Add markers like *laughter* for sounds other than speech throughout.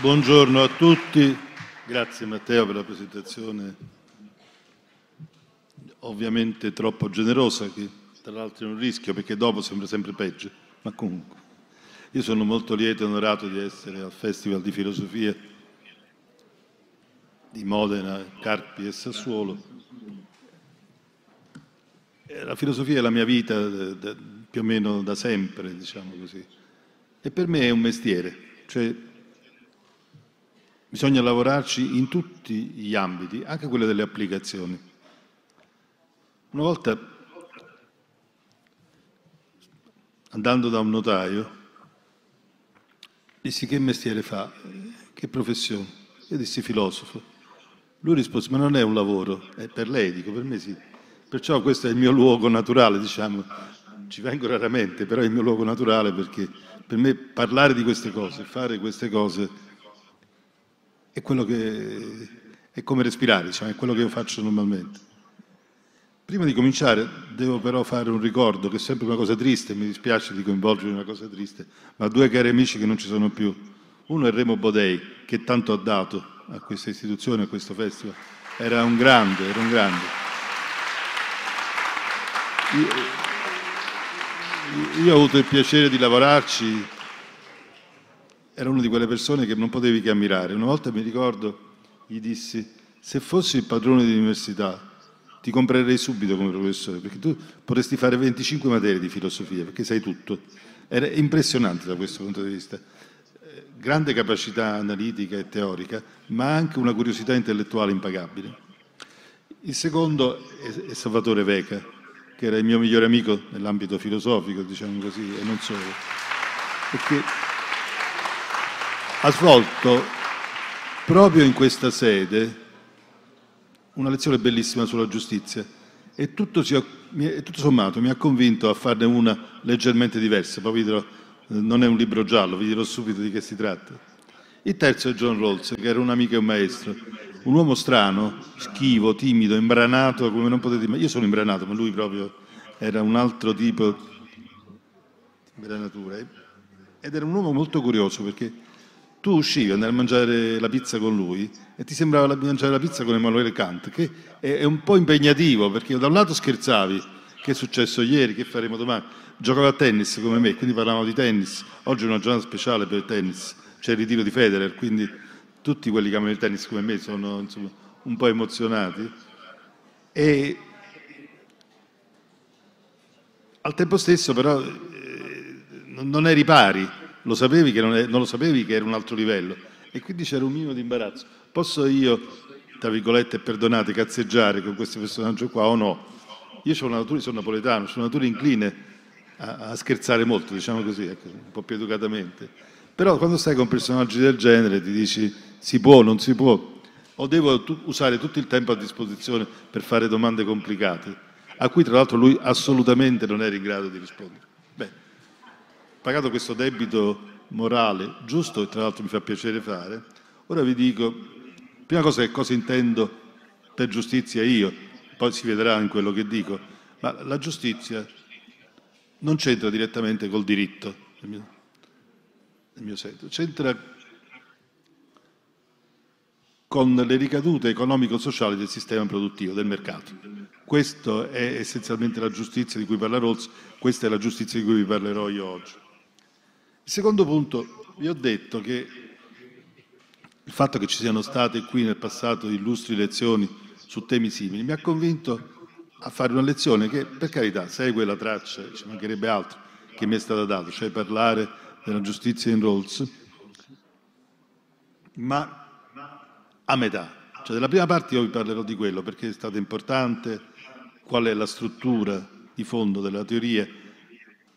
Buongiorno a tutti, grazie Matteo per la presentazione ovviamente troppo generosa, che tra l'altro è un rischio perché dopo sembra sempre peggio, ma comunque. Io sono molto lieto e onorato di essere al Festival di Filosofia di Modena, Carpi e Sassuolo. La filosofia è la mia vita più o meno da sempre, diciamo così. E per me è un mestiere, cioè bisogna lavorarci in tutti gli ambiti, anche quello delle applicazioni. Una volta, andando da un notaio, dissi che mestiere fa, che professione? Io dissi filosofo. Lui rispose, ma non è un lavoro, è per lei, dico, per me sì. Perciò questo è il mio luogo naturale, diciamo. Ci vengo raramente, però è il mio luogo naturale perché per me parlare di queste cose, fare queste cose è quello che è come respirare, diciamo, è quello che io faccio normalmente. Prima di cominciare devo però fare un ricordo che è sempre una cosa triste, mi dispiace di coinvolgere in una cosa triste, ma due cari amici che non ci sono più. Uno è Remo Bodei, che tanto ha dato a questa istituzione, a questo festival. Era un grande, era un grande. Io, io ho avuto il piacere di lavorarci, era una di quelle persone che non potevi che ammirare. Una volta mi ricordo, gli dissi, se fossi il padrone di università, ti comprerei subito come professore, perché tu potresti fare 25 materie di filosofia, perché sai tutto. Era impressionante da questo punto di vista. Eh, grande capacità analitica e teorica, ma anche una curiosità intellettuale impagabile. Il secondo è Salvatore Veca, che era il mio migliore amico nell'ambito filosofico, diciamo così, e non solo. Perché ha svolto proprio in questa sede una lezione bellissima sulla giustizia e tutto, si, tutto, sommato mi ha convinto a farne una leggermente diversa, poi vi dirò, non è un libro giallo, vi dirò subito di che si tratta. Il terzo è John Rawls, che era un amico e un maestro, un uomo strano, schivo, timido, imbranato, come non potete immaginare. Io sono imbranato, ma lui proprio era un altro tipo di imbranatura. Ed era un uomo molto curioso perché tu uscivi, a mangiare la pizza con lui e ti sembrava mangiare la pizza con Emanuele Kant, che è, un po' impegnativo perché da un lato scherzavi, che è successo ieri, che faremo domani, giocava a tennis come me, quindi parlavamo di tennis, oggi è una giornata speciale per il tennis, c'è il ritiro di Federer, quindi tutti quelli che amano il tennis come me sono insomma, un po' emozionati. E al tempo stesso però eh, non eri pari, lo sapevi che non, è, non lo sapevi che era un altro livello e quindi c'era un minimo di imbarazzo. Posso io, tra virgolette, perdonate, cazzeggiare con questo personaggio qua o no? Io una natura, sono napoletano, sono natura incline a, a scherzare molto, diciamo così, ecco, un po' più educatamente. Però quando stai con personaggi del genere ti dici si può, non si può, o devo tu, usare tutto il tempo a disposizione per fare domande complicate, a cui tra l'altro lui assolutamente non era in grado di rispondere pagato questo debito morale giusto e tra l'altro mi fa piacere fare, ora vi dico, prima cosa che cosa intendo per giustizia io, poi si vedrà in quello che dico, ma la giustizia non c'entra direttamente col diritto, nel mio, nel mio senso, c'entra con le ricadute economico-sociali del sistema produttivo, del mercato. Questa è essenzialmente la giustizia di cui parla Rawls, questa è la giustizia di cui vi parlerò io oggi. Il secondo punto, vi ho detto che il fatto che ci siano state qui nel passato illustri lezioni su temi simili mi ha convinto a fare una lezione che, per carità, segue la traccia, ci mancherebbe altro, che mi è stata data, cioè parlare della giustizia in Rawls, ma a metà. Cioè, della prima parte io vi parlerò di quello, perché è stata importante, qual è la struttura di fondo della teoria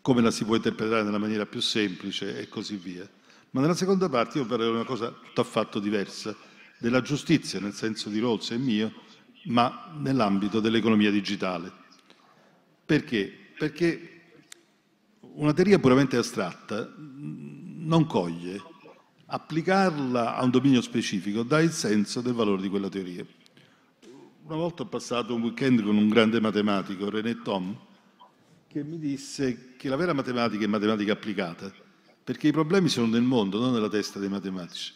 come la si può interpretare nella maniera più semplice e così via. Ma nella seconda parte io parlerò di una cosa tutt'affatto diversa, della giustizia nel senso di Rawls e mio, ma nell'ambito dell'economia digitale. Perché? Perché una teoria puramente astratta non coglie, applicarla a un dominio specifico dà il senso del valore di quella teoria. Una volta ho passato un weekend con un grande matematico, René Tom, che mi disse che la vera matematica è matematica applicata, perché i problemi sono nel mondo, non nella testa dei matematici.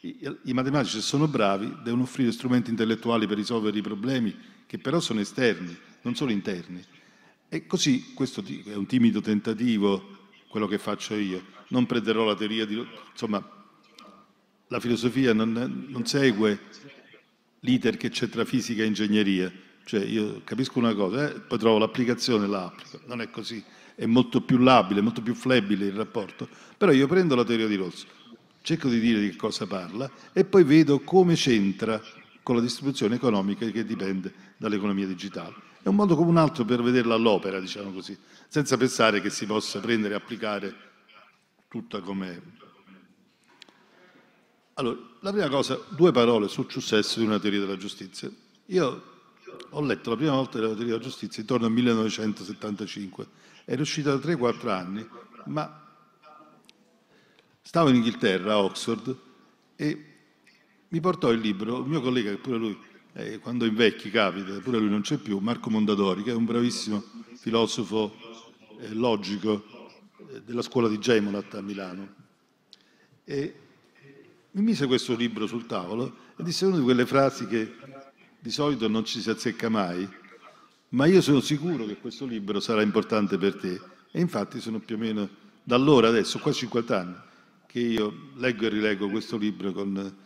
I, I matematici, se sono bravi, devono offrire strumenti intellettuali per risolvere i problemi che però sono esterni, non sono interni. E così questo è un timido tentativo, quello che faccio io. Non prenderò la teoria di... insomma, la filosofia non, non segue l'iter che c'è tra fisica e ingegneria. Cioè io capisco una cosa, eh, poi trovo l'applicazione e la applico. Non è così. È molto più labile, molto più flebile il rapporto. Però io prendo la teoria di Rosso, cerco di dire di che cosa parla e poi vedo come c'entra con la distribuzione economica che dipende dall'economia digitale. È un modo come un altro per vederla all'opera, diciamo così, senza pensare che si possa prendere e applicare tutta come allora, la prima cosa, due parole sul successo di una teoria della giustizia. Io ho letto la prima volta la teoria della giustizia intorno al 1975, era uscita da 3-4 anni, ma stavo in Inghilterra, a Oxford, e mi portò il libro, il mio collega, che pure lui, eh, quando invecchi capita, pure lui non c'è più, Marco Mondadori, che è un bravissimo filosofo eh, logico eh, della scuola di Gemolat a Milano. E mi mise questo libro sul tavolo e disse una di quelle frasi che di solito non ci si azzecca mai, ma io sono sicuro che questo libro sarà importante per te. E infatti sono più o meno da allora, adesso, quasi 50 anni, che io leggo e rileggo questo libro con,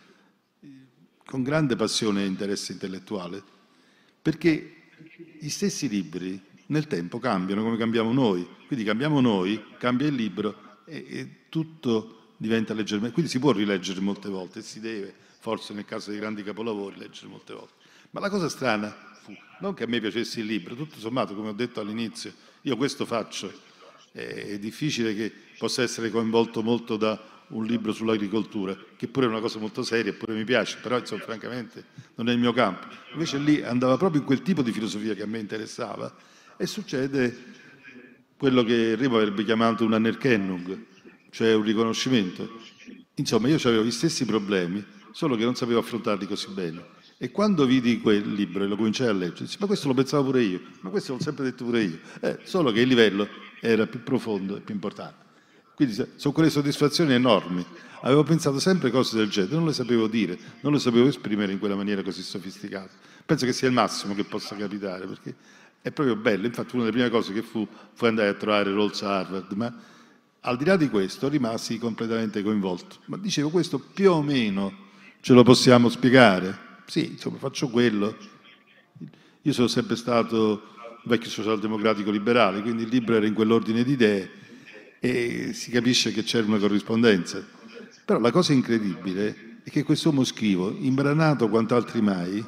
con grande passione e interesse intellettuale, perché gli stessi libri nel tempo cambiano come cambiamo noi, quindi cambiamo noi, cambia il libro e, e tutto diventa leggermente... Quindi si può rileggere molte volte, si deve, forse nel caso dei grandi capolavori, leggere molte volte. Ma la cosa strana fu, non che a me piacesse il libro, tutto sommato, come ho detto all'inizio, io questo faccio, è difficile che possa essere coinvolto molto da un libro sull'agricoltura, che pure è una cosa molto seria, eppure mi piace, però insomma, francamente non è il mio campo. Invece lì andava proprio in quel tipo di filosofia che a me interessava e succede quello che Remo avrebbe chiamato un Anerkennung, cioè un riconoscimento. Insomma, io avevo gli stessi problemi, solo che non sapevo affrontarli così bene. E quando vidi quel libro e lo cominciai a leggere, dissi, ma questo lo pensavo pure io, ma questo l'ho sempre detto pure io, eh, solo che il livello era più profondo e più importante. Quindi sono quelle soddisfazioni enormi. Avevo pensato sempre cose del genere, non le sapevo dire, non le sapevo esprimere in quella maniera così sofisticata. Penso che sia il massimo che possa capitare, perché è proprio bello. Infatti una delle prime cose che fu, fu andare a trovare Rawls a Harvard, ma al di là di questo rimasi completamente coinvolto. Ma dicevo, questo più o meno ce lo possiamo spiegare? Sì, insomma, faccio quello. Io sono sempre stato vecchio socialdemocratico liberale, quindi il libro era in quell'ordine di idee e si capisce che c'era una corrispondenza. Però la cosa incredibile è che quest'uomo schivo, imbranato quanto altri mai,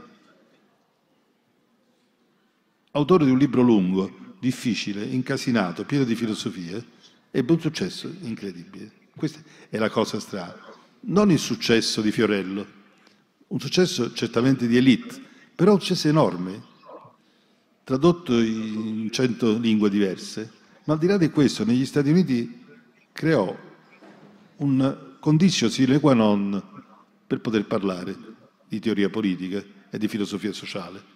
autore di un libro lungo, difficile, incasinato, pieno di filosofie, ebbe un successo incredibile. Questa è la cosa strana. Non il successo di Fiorello, un successo certamente di elite, però un successo enorme, tradotto in cento lingue diverse, ma al di là di questo negli Stati Uniti creò un condicio sine qua non per poter parlare di teoria politica e di filosofia sociale.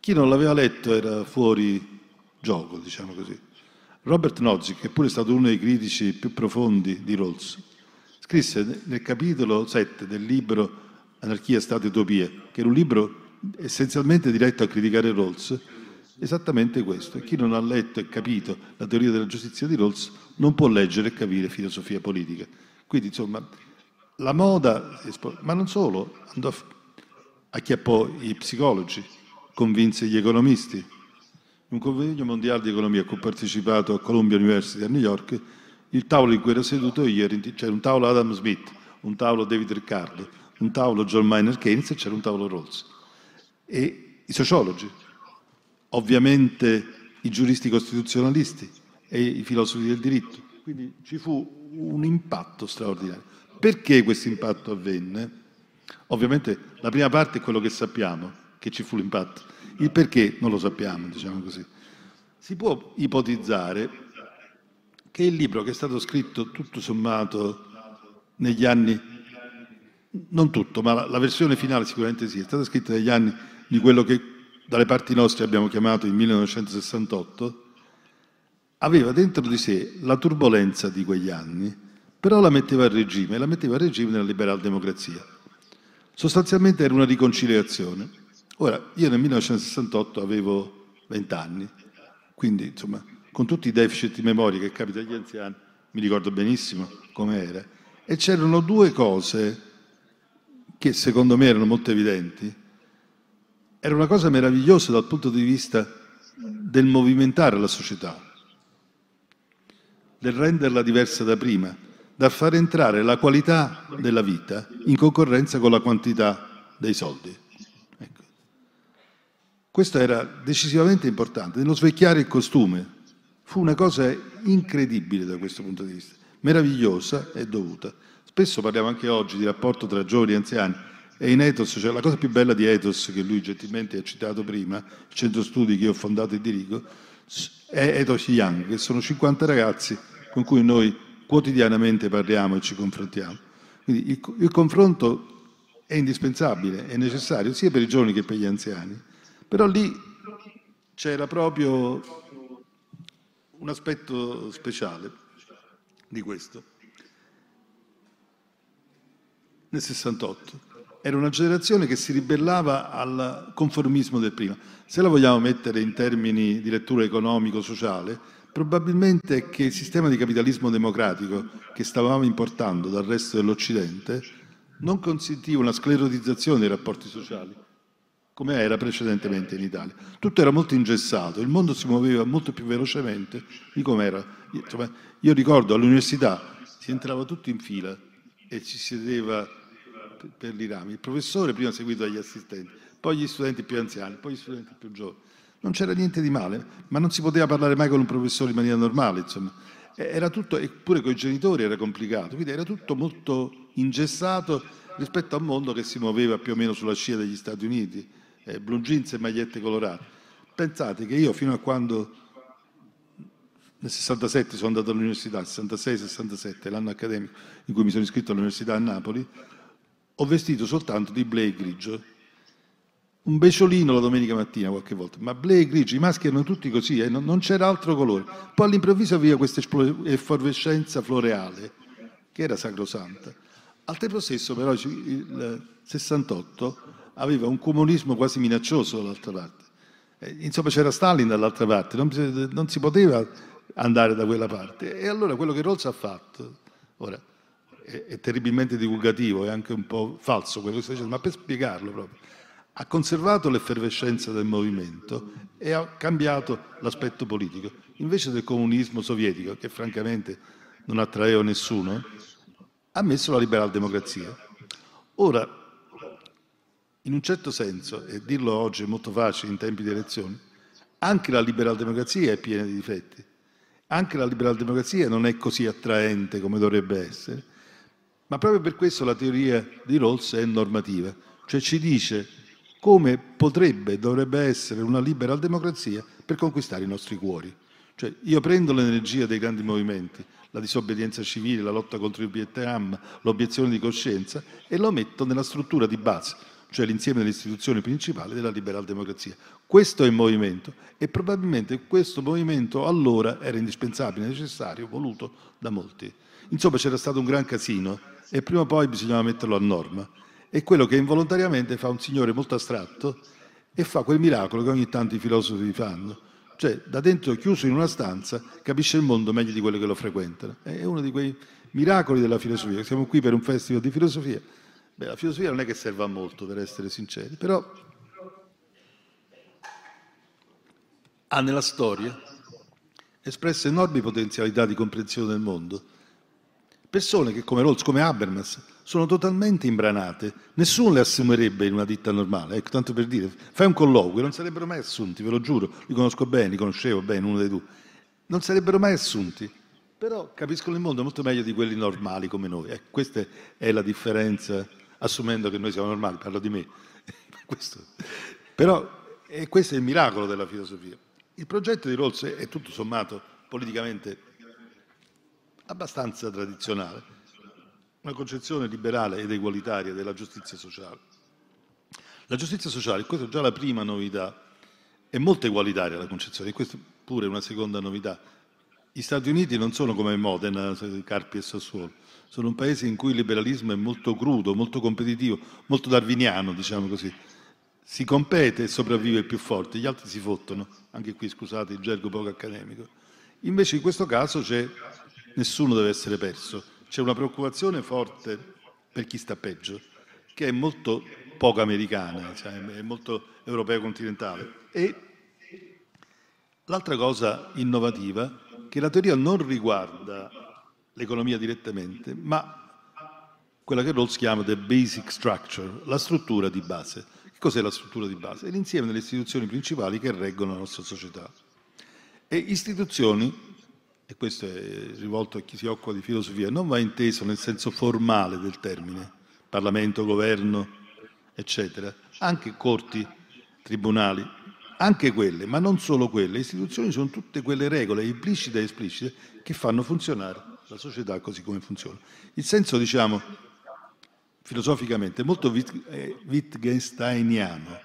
Chi non l'aveva letto era fuori gioco, diciamo così. Robert Nozick, che pure è stato uno dei critici più profondi di Rawls, scrisse nel capitolo 7 del libro Anarchia, Stato e Utopia, che era un libro essenzialmente diretto a criticare Rawls, esattamente questo. E chi non ha letto e capito la teoria della giustizia di Rawls non può leggere e capire filosofia politica. Quindi, insomma, la moda, ma non solo, andò a chiappò i psicologi, convinse gli economisti, un convegno mondiale di economia a cui ho partecipato a Columbia University a New York, il tavolo in cui ero seduto io, c'era un tavolo Adam Smith, un tavolo David Riccardo, un tavolo John Maynard Keynes e c'era un tavolo Rawls. E i sociologi, ovviamente i giuristi costituzionalisti e i filosofi del diritto. Quindi ci fu un impatto straordinario. Perché questo impatto avvenne? Ovviamente la prima parte è quello che sappiamo, che ci fu l'impatto. Il perché non lo sappiamo, diciamo così. Si può ipotizzare che il libro che è stato scritto tutto sommato negli anni, non tutto, ma la, la versione finale sicuramente sì, è stata scritta negli anni di quello che dalle parti nostre abbiamo chiamato il 1968, aveva dentro di sé la turbolenza di quegli anni, però la metteva a regime, la metteva a regime nella liberal democrazia. Sostanzialmente era una riconciliazione. Ora, io nel 1968 avevo 20 anni, quindi insomma, con tutti i deficit di memoria che capita agli anziani, mi ricordo benissimo come era, e c'erano due cose che secondo me erano molto evidenti. Era una cosa meravigliosa dal punto di vista del movimentare la società, del renderla diversa da prima, da far entrare la qualità della vita in concorrenza con la quantità dei soldi. Ecco. Questo era decisivamente importante, nello svecchiare il costume. Fu una cosa incredibile da questo punto di vista, meravigliosa e dovuta. Spesso parliamo anche oggi di rapporto tra giovani e anziani e in Ethos, cioè la cosa più bella di Ethos, che lui gentilmente ha citato prima, il centro studi che io ho fondato e dirigo, è Ethos Young, che sono 50 ragazzi con cui noi quotidianamente parliamo e ci confrontiamo. Quindi il, il confronto è indispensabile, è necessario sia per i giovani che per gli anziani, però lì c'era proprio un aspetto speciale di questo. Nel 68 era una generazione che si ribellava al conformismo del prima. Se la vogliamo mettere in termini di lettura economico-sociale, Probabilmente è che il sistema di capitalismo democratico che stavamo importando dal resto dell'Occidente non consentiva una sclerotizzazione dei rapporti sociali, come era precedentemente in Italia. Tutto era molto ingessato, il mondo si muoveva molto più velocemente di come era. Io ricordo all'università si entrava tutti in fila e ci si sedeva per i rami. Il professore prima seguito dagli assistenti, poi gli studenti più anziani, poi gli studenti più giovani. Non c'era niente di male, ma non si poteva parlare mai con un professore in maniera normale, insomma. Era tutto, eppure con i genitori era complicato, quindi era tutto molto ingessato rispetto a un mondo che si muoveva più o meno sulla scia degli Stati Uniti, eh, blue jeans e magliette colorate. Pensate che io fino a quando nel 67 sono andato all'università, 66-67, l'anno accademico in cui mi sono iscritto all'università a Napoli, ho vestito soltanto di blake grigio un beciolino la domenica mattina qualche volta, ma blu e grigi, i maschi erano tutti così, eh, non, non, c'era altro colore. Poi all'improvviso via questa effervescenza floreale, che era sacrosanta. Al tempo stesso però il 68 aveva un comunismo quasi minaccioso dall'altra parte. Eh, insomma c'era Stalin dall'altra parte, non, non, si poteva andare da quella parte. E allora quello che Rawls ha fatto, ora è, è terribilmente divulgativo, è anche un po' falso quello che sta dicendo, ma per spiegarlo proprio ha conservato l'effervescenza del movimento e ha cambiato l'aspetto politico. Invece del comunismo sovietico, che francamente non attraeva nessuno, ha messo la liberal democrazia. Ora, in un certo senso, e dirlo oggi è molto facile in tempi di elezioni, anche la liberal democrazia è piena di difetti. Anche la liberal democrazia non è così attraente come dovrebbe essere, ma proprio per questo la teoria di Rawls è normativa, cioè ci dice come potrebbe e dovrebbe essere una liberal democrazia per conquistare i nostri cuori. Cioè, io prendo l'energia dei grandi movimenti, la disobbedienza civile, la lotta contro il Vietnam, l'obiezione di coscienza, e lo metto nella struttura di base, cioè l'insieme delle istituzioni principali della liberal democrazia. Questo è il movimento e probabilmente questo movimento allora era indispensabile, necessario, voluto da molti. Insomma c'era stato un gran casino e prima o poi bisognava metterlo a norma è quello che involontariamente fa un signore molto astratto e fa quel miracolo che ogni tanto i filosofi fanno. Cioè, da dentro, chiuso in una stanza, capisce il mondo meglio di quello che lo frequentano. È uno di quei miracoli della filosofia. Siamo qui per un festival di filosofia. Beh, la filosofia non è che serva molto, per essere sinceri, però ha nella storia espresso enormi potenzialità di comprensione del mondo. Persone che come Rawls, come Habermas, sono totalmente imbranate. Nessuno le assumerebbe in una ditta normale. Ecco, tanto per dire, fai un colloquio, non sarebbero mai assunti, ve lo giuro, li conosco bene, li conoscevo bene, uno dei due. Non sarebbero mai assunti, però capiscono il mondo molto meglio di quelli normali come noi. Ecco, questa è la differenza, assumendo che noi siamo normali, parlo di me. *laughs* Però questo è il miracolo della filosofia. Il progetto di Rawls è tutto sommato politicamente abbastanza tradizionale una concezione liberale ed egualitaria della giustizia sociale. La giustizia sociale, questa è già la prima novità, è molto egualitaria la concezione, e questa pure è una seconda novità. Gli Stati Uniti non sono come Modena, Carpi e Sassuolo, sono un paese in cui il liberalismo è molto crudo, molto competitivo, molto darwiniano, diciamo così. Si compete e sopravvive il più forte, gli altri si fottono, anche qui scusate il gergo poco accademico. Invece in questo caso c'è nessuno deve essere perso, c'è una preoccupazione forte per chi sta peggio, che è molto poco americana, cioè è molto europeo continentale. E l'altra cosa innovativa è che la teoria non riguarda l'economia direttamente, ma quella che Rawls chiama the basic structure, la struttura di base. Che cos'è la struttura di base? È l'insieme delle istituzioni principali che reggono la nostra società. E istituzioni e questo è rivolto a chi si occupa di filosofia, non va inteso nel senso formale del termine, Parlamento, governo, eccetera, anche corti, tribunali, anche quelle, ma non solo quelle. Le istituzioni sono tutte quelle regole implicite e esplicite che fanno funzionare la società così come funziona. Il senso, diciamo, filosoficamente è molto Wittgensteiniano.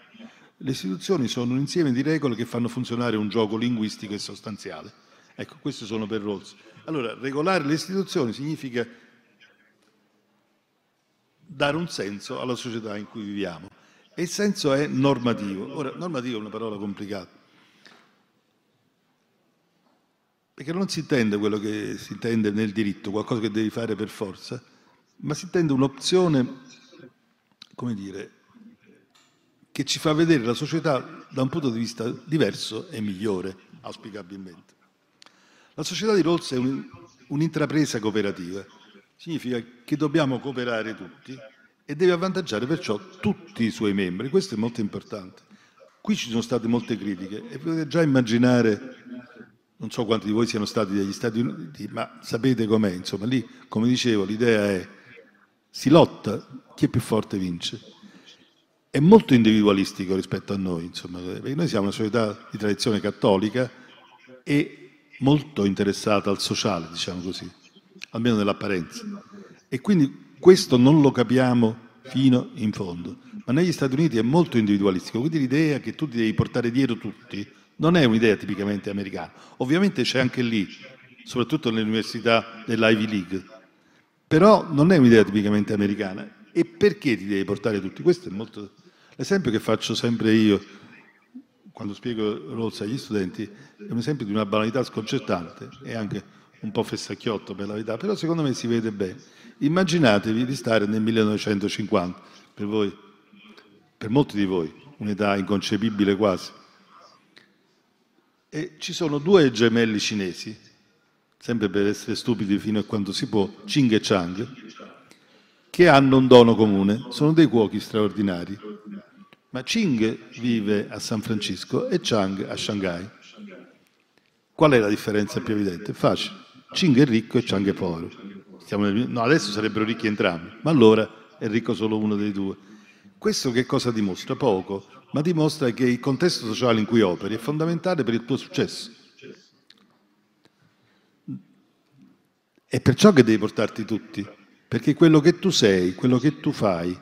Le istituzioni sono un insieme di regole che fanno funzionare un gioco linguistico e sostanziale Ecco, queste sono per Rawls. Allora, regolare le istituzioni significa dare un senso alla società in cui viviamo. E il senso è normativo. Ora, normativo è una parola complicata. Perché non si intende quello che si intende nel diritto, qualcosa che devi fare per forza, ma si intende un'opzione, come dire, che ci fa vedere la società da un punto di vista diverso e migliore, auspicabilmente. La società di Rawls è un, un'intrapresa cooperativa, significa che dobbiamo cooperare tutti e deve avvantaggiare perciò tutti i suoi membri, questo è molto importante. Qui ci sono state molte critiche e potete già immaginare, non so quanti di voi siano stati dagli Stati Uniti, ma sapete com'è, insomma lì, come dicevo, l'idea è si lotta, chi è più forte vince. È molto individualistico rispetto a noi, insomma, perché noi siamo una società di tradizione cattolica e molto interessata al sociale, diciamo così, almeno nell'apparenza. E quindi questo non lo capiamo fino in fondo. Ma negli Stati Uniti è molto individualistico, quindi l'idea che tu ti devi portare dietro tutti non è un'idea tipicamente americana. Ovviamente c'è anche lì, soprattutto nelle università dell'Ivy League, però non è un'idea tipicamente americana. E perché ti devi portare tutti? Questo è molto... L'esempio che faccio sempre io quando spiego Rawls agli studenti, è un esempio di una banalità sconcertante e anche un po' fessacchiotto per la verità, però secondo me si vede bene. Immaginatevi di stare nel 1950, per voi, per molti di voi, un'età inconcepibile quasi. E ci sono due gemelli cinesi, sempre per essere stupidi fino a quando si può, Ching e Chang, che hanno un dono comune, sono dei cuochi straordinari ma Ching vive a San Francisco e Chang a Shanghai. Qual è la differenza più evidente? Facile. Ching è ricco e Chang è povero. Nel... No, adesso sarebbero ricchi entrambi, ma allora è ricco solo uno dei due. Questo che cosa dimostra? Poco, ma dimostra che il contesto sociale in cui operi è fondamentale per il tuo successo. È perciò che devi portarti tutti, perché quello che tu sei, quello che tu fai,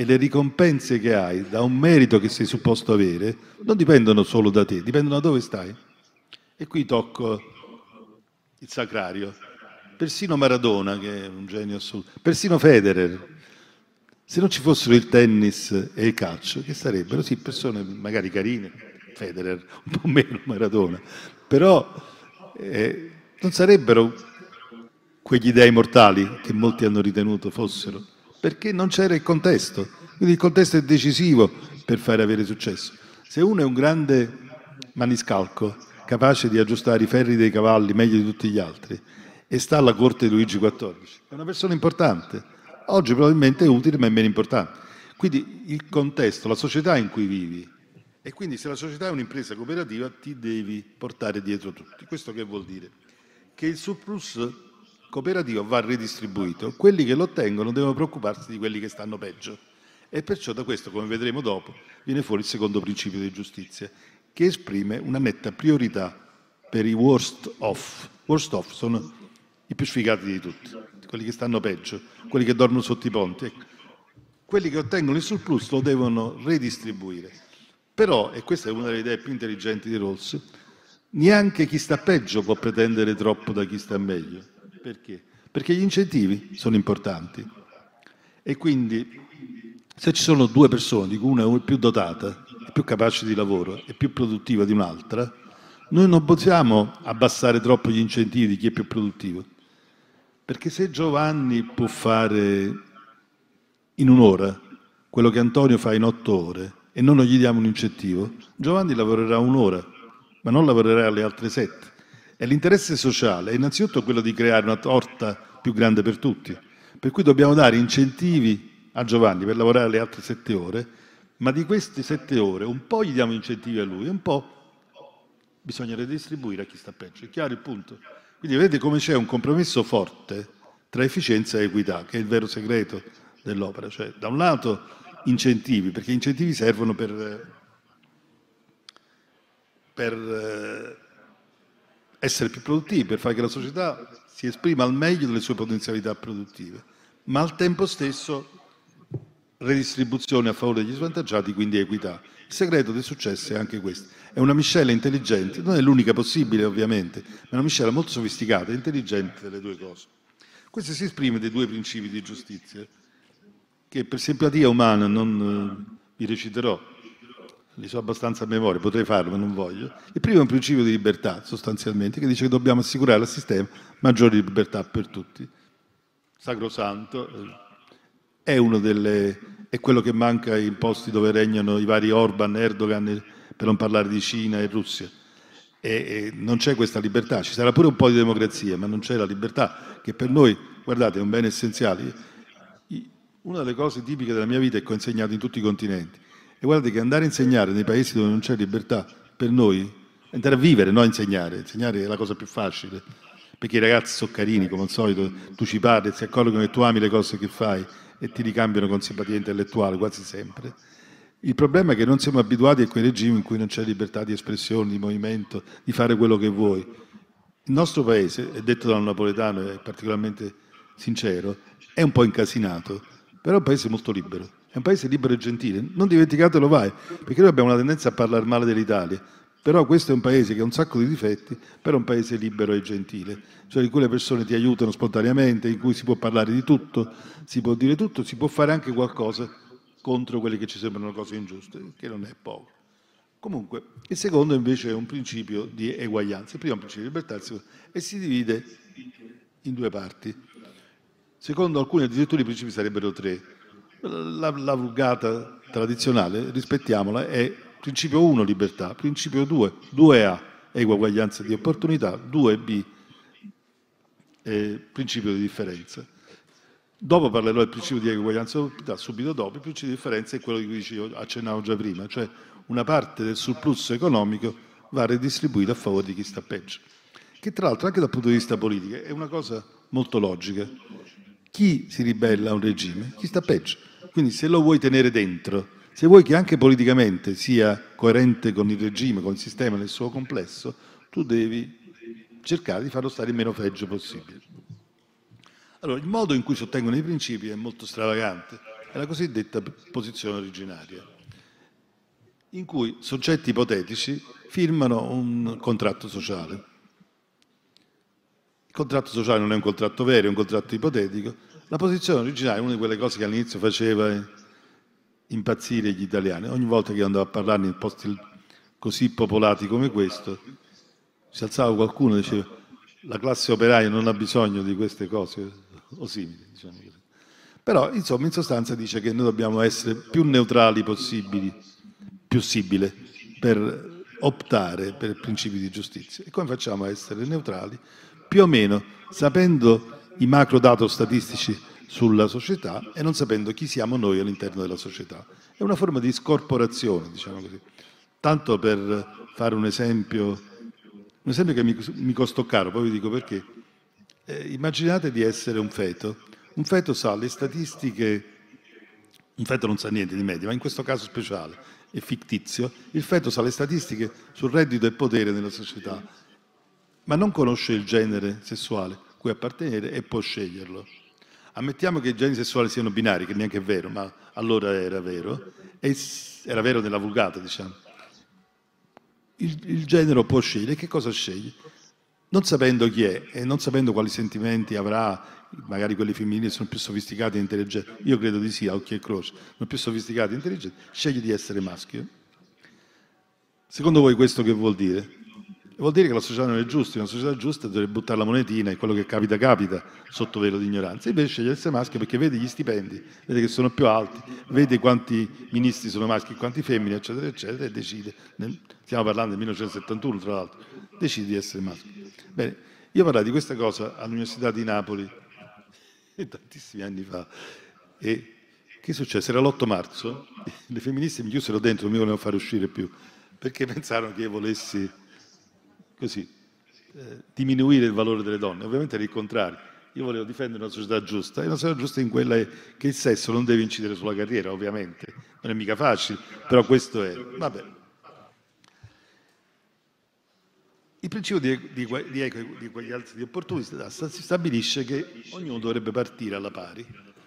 e le ricompense che hai da un merito che sei supposto avere non dipendono solo da te, dipendono da dove stai. E qui tocco il sacrario. Persino Maradona, che è un genio assoluto, persino Federer. Se non ci fossero il tennis e il calcio, che sarebbero? Sì, persone magari carine, Federer, *laughs* un po' meno Maradona, però eh, non sarebbero quegli dei mortali che molti hanno ritenuto fossero perché non c'era il contesto. Quindi il contesto è decisivo per fare avere successo. Se uno è un grande maniscalco, capace di aggiustare i ferri dei cavalli meglio di tutti gli altri, e sta alla corte di Luigi XIV, è una persona importante. Oggi probabilmente è utile, ma è meno importante. Quindi il contesto, la società in cui vivi, e quindi se la società è un'impresa cooperativa ti devi portare dietro tutti. Questo che vuol dire? Che il surplus cooperativo va ridistribuito, quelli che lo ottengono devono preoccuparsi di quelli che stanno peggio. E perciò da questo, come vedremo dopo, viene fuori il secondo principio di giustizia, che esprime una netta priorità per i worst off. Worst off sono i più sfigati di tutti, quelli che stanno peggio, quelli che dormono sotto i ponti. Ecco. Quelli che ottengono il surplus lo devono redistribuire. Però, e questa è una delle idee più intelligenti di Rawls, Neanche chi sta peggio può pretendere troppo da chi sta meglio. Perché? Perché gli incentivi sono importanti. E quindi se ci sono due persone, di cui una è più dotata, è più capace di lavoro, è più produttiva di un'altra, noi non possiamo abbassare troppo gli incentivi di chi è più produttivo. Perché se Giovanni può fare in un'ora quello che Antonio fa in otto ore e noi non gli diamo un incentivo, Giovanni lavorerà un'ora, ma non lavorerà le altre sette. E l'interesse sociale è innanzitutto quello di creare una torta più grande per tutti. Per cui dobbiamo dare incentivi a Giovanni per lavorare le altre sette ore, ma di queste sette ore un po' gli diamo incentivi a lui, un po' bisogna redistribuire a chi sta peggio. È chiaro il punto? Quindi vedete come c'è un compromesso forte tra efficienza e equità, che è il vero segreto dell'opera. Cioè, da un lato incentivi, perché incentivi servono per, per eh, essere più produttivi, per fare che la società si esprima al meglio delle sue potenzialità produttive, ma al tempo stesso redistribuzione a favore degli svantaggiati, quindi equità. Il segreto del successo è anche questo. È una miscela intelligente, non è l'unica possibile ovviamente, ma è una miscela molto sofisticata e intelligente delle due cose. Questo si esprime dai due principi di giustizia, che per simpatia umana non eh, vi reciterò, li so abbastanza a memoria, potrei farlo ma non voglio. Il primo è un principio di libertà sostanzialmente, che dice che dobbiamo assicurare al sistema maggiori libertà per tutti. Sacrosanto, eh, è, delle, è quello che manca in posti dove regnano i vari Orban, Erdogan, per non parlare di Cina e Russia. E, e non c'è questa libertà, ci sarà pure un po' di democrazia, ma non c'è la libertà che per noi, guardate, è un bene essenziale. Una delle cose tipiche della mia vita è che ho insegnato in tutti i continenti. E guardate che andare a insegnare nei paesi dove non c'è libertà, per noi, andare a vivere, non a insegnare. Insegnare è la cosa più facile, perché i ragazzi sono carini, come al solito, tu ci parli, si accorgono che tu ami le cose che fai e ti ricambiano con simpatia intellettuale, quasi sempre. Il problema è che non siamo abituati a quei regimi in cui non c'è libertà di espressione, di movimento, di fare quello che vuoi. Il nostro paese, è detto da un napoletano, è particolarmente sincero, è un po' incasinato però è un paese molto libero, è un paese libero e gentile. Non dimenticatelo mai, perché noi abbiamo una tendenza a parlare male dell'Italia. Però questo è un paese che ha un sacco di difetti, però è un paese libero e gentile, cioè in cui le persone ti aiutano spontaneamente, in cui si può parlare di tutto, si può dire tutto, si può fare anche qualcosa contro quelle che ci sembrano cose ingiuste, che non è poco. Comunque, il secondo invece è un principio di eguaglianza, il primo è un principio di libertà e si divide in due parti. Secondo alcuni addirittura i principi sarebbero tre. La, la vulgata tradizionale, rispettiamola, è principio 1 libertà, principio 2, 2A eguaglianza di opportunità, 2B eh, principio di differenza. Dopo parlerò del principio di eguaglianza di opportunità, subito dopo, il principio di differenza è quello di cui dicevo, accennavo già prima, cioè una parte del surplus economico va redistribuita a favore di chi sta peggio. Che tra l'altro anche dal punto di vista politico è una cosa molto logica chi si ribella a un regime? Chi sta peggio. Quindi se lo vuoi tenere dentro, se vuoi che anche politicamente sia coerente con il regime, con il sistema nel suo complesso, tu devi cercare di farlo stare il meno peggio possibile. Allora, il modo in cui si ottengono i principi è molto stravagante, è la cosiddetta posizione originaria, in cui soggetti ipotetici firmano un contratto sociale contratto sociale non è un contratto vero, è un contratto ipotetico. La posizione originale è una di quelle cose che all'inizio faceva impazzire gli italiani. Ogni volta che andavo a parlarne in posti così popolati come questo, si alzava qualcuno e diceva la classe operaia non ha bisogno di queste cose o simili. Diciamo. Però, insomma, in sostanza dice che noi dobbiamo essere più neutrali possibili, possibile, per optare per principi di giustizia. E come facciamo a essere neutrali? più o meno sapendo i macro dati statistici sulla società e non sapendo chi siamo noi all'interno della società. È una forma di scorporazione, diciamo così. Tanto per fare un esempio, un esempio che mi, mi costò caro, poi vi dico perché. Eh, immaginate di essere un feto. Un feto sa le statistiche, un feto non sa niente di media, ma in questo caso speciale, è fittizio, il feto sa le statistiche sul reddito e potere nella società ma non conosce il genere sessuale cui appartenere e può sceglierlo. Ammettiamo che i generi sessuali siano binari, che neanche è vero, ma allora era vero, e era vero nella vulgata, diciamo. il, il genero può scegliere. Che cosa sceglie? Non sapendo chi è e non sapendo quali sentimenti avrà, magari quelli femminili sono più sofisticati e intelligenti, io credo di sì, a occhi e croce, sono più sofisticati e intelligenti, sceglie di essere maschio. Secondo voi questo che vuol dire? Vuol dire che la società non è giusta, una società giusta deve buttare la monetina e quello che capita capita sotto velo di ignoranza. Invece sceglie di essere maschio perché vede gli stipendi, vede che sono più alti, vede quanti ministri sono maschi e quanti femmine, eccetera, eccetera, e decide. Stiamo parlando del 1971, tra l'altro, decide di essere maschio. Bene, io parlai di questa cosa all'Università di Napoli *laughs* tantissimi anni fa. E che successe? Era l'8 marzo, *laughs* le femministe mi chiusero dentro, non mi volevano fare uscire più, perché *laughs* pensarono che io volessi così, eh, diminuire il valore delle donne. Ovviamente era il contrario. Io volevo difendere una società giusta, e una società giusta in quella che il sesso non deve incidere sulla carriera, ovviamente. Non è mica facile, però questo è. Vabbè. Il principio di, di, di, di eguaglianza di opportunità si stabilisce che ognuno dovrebbe partire alla pari.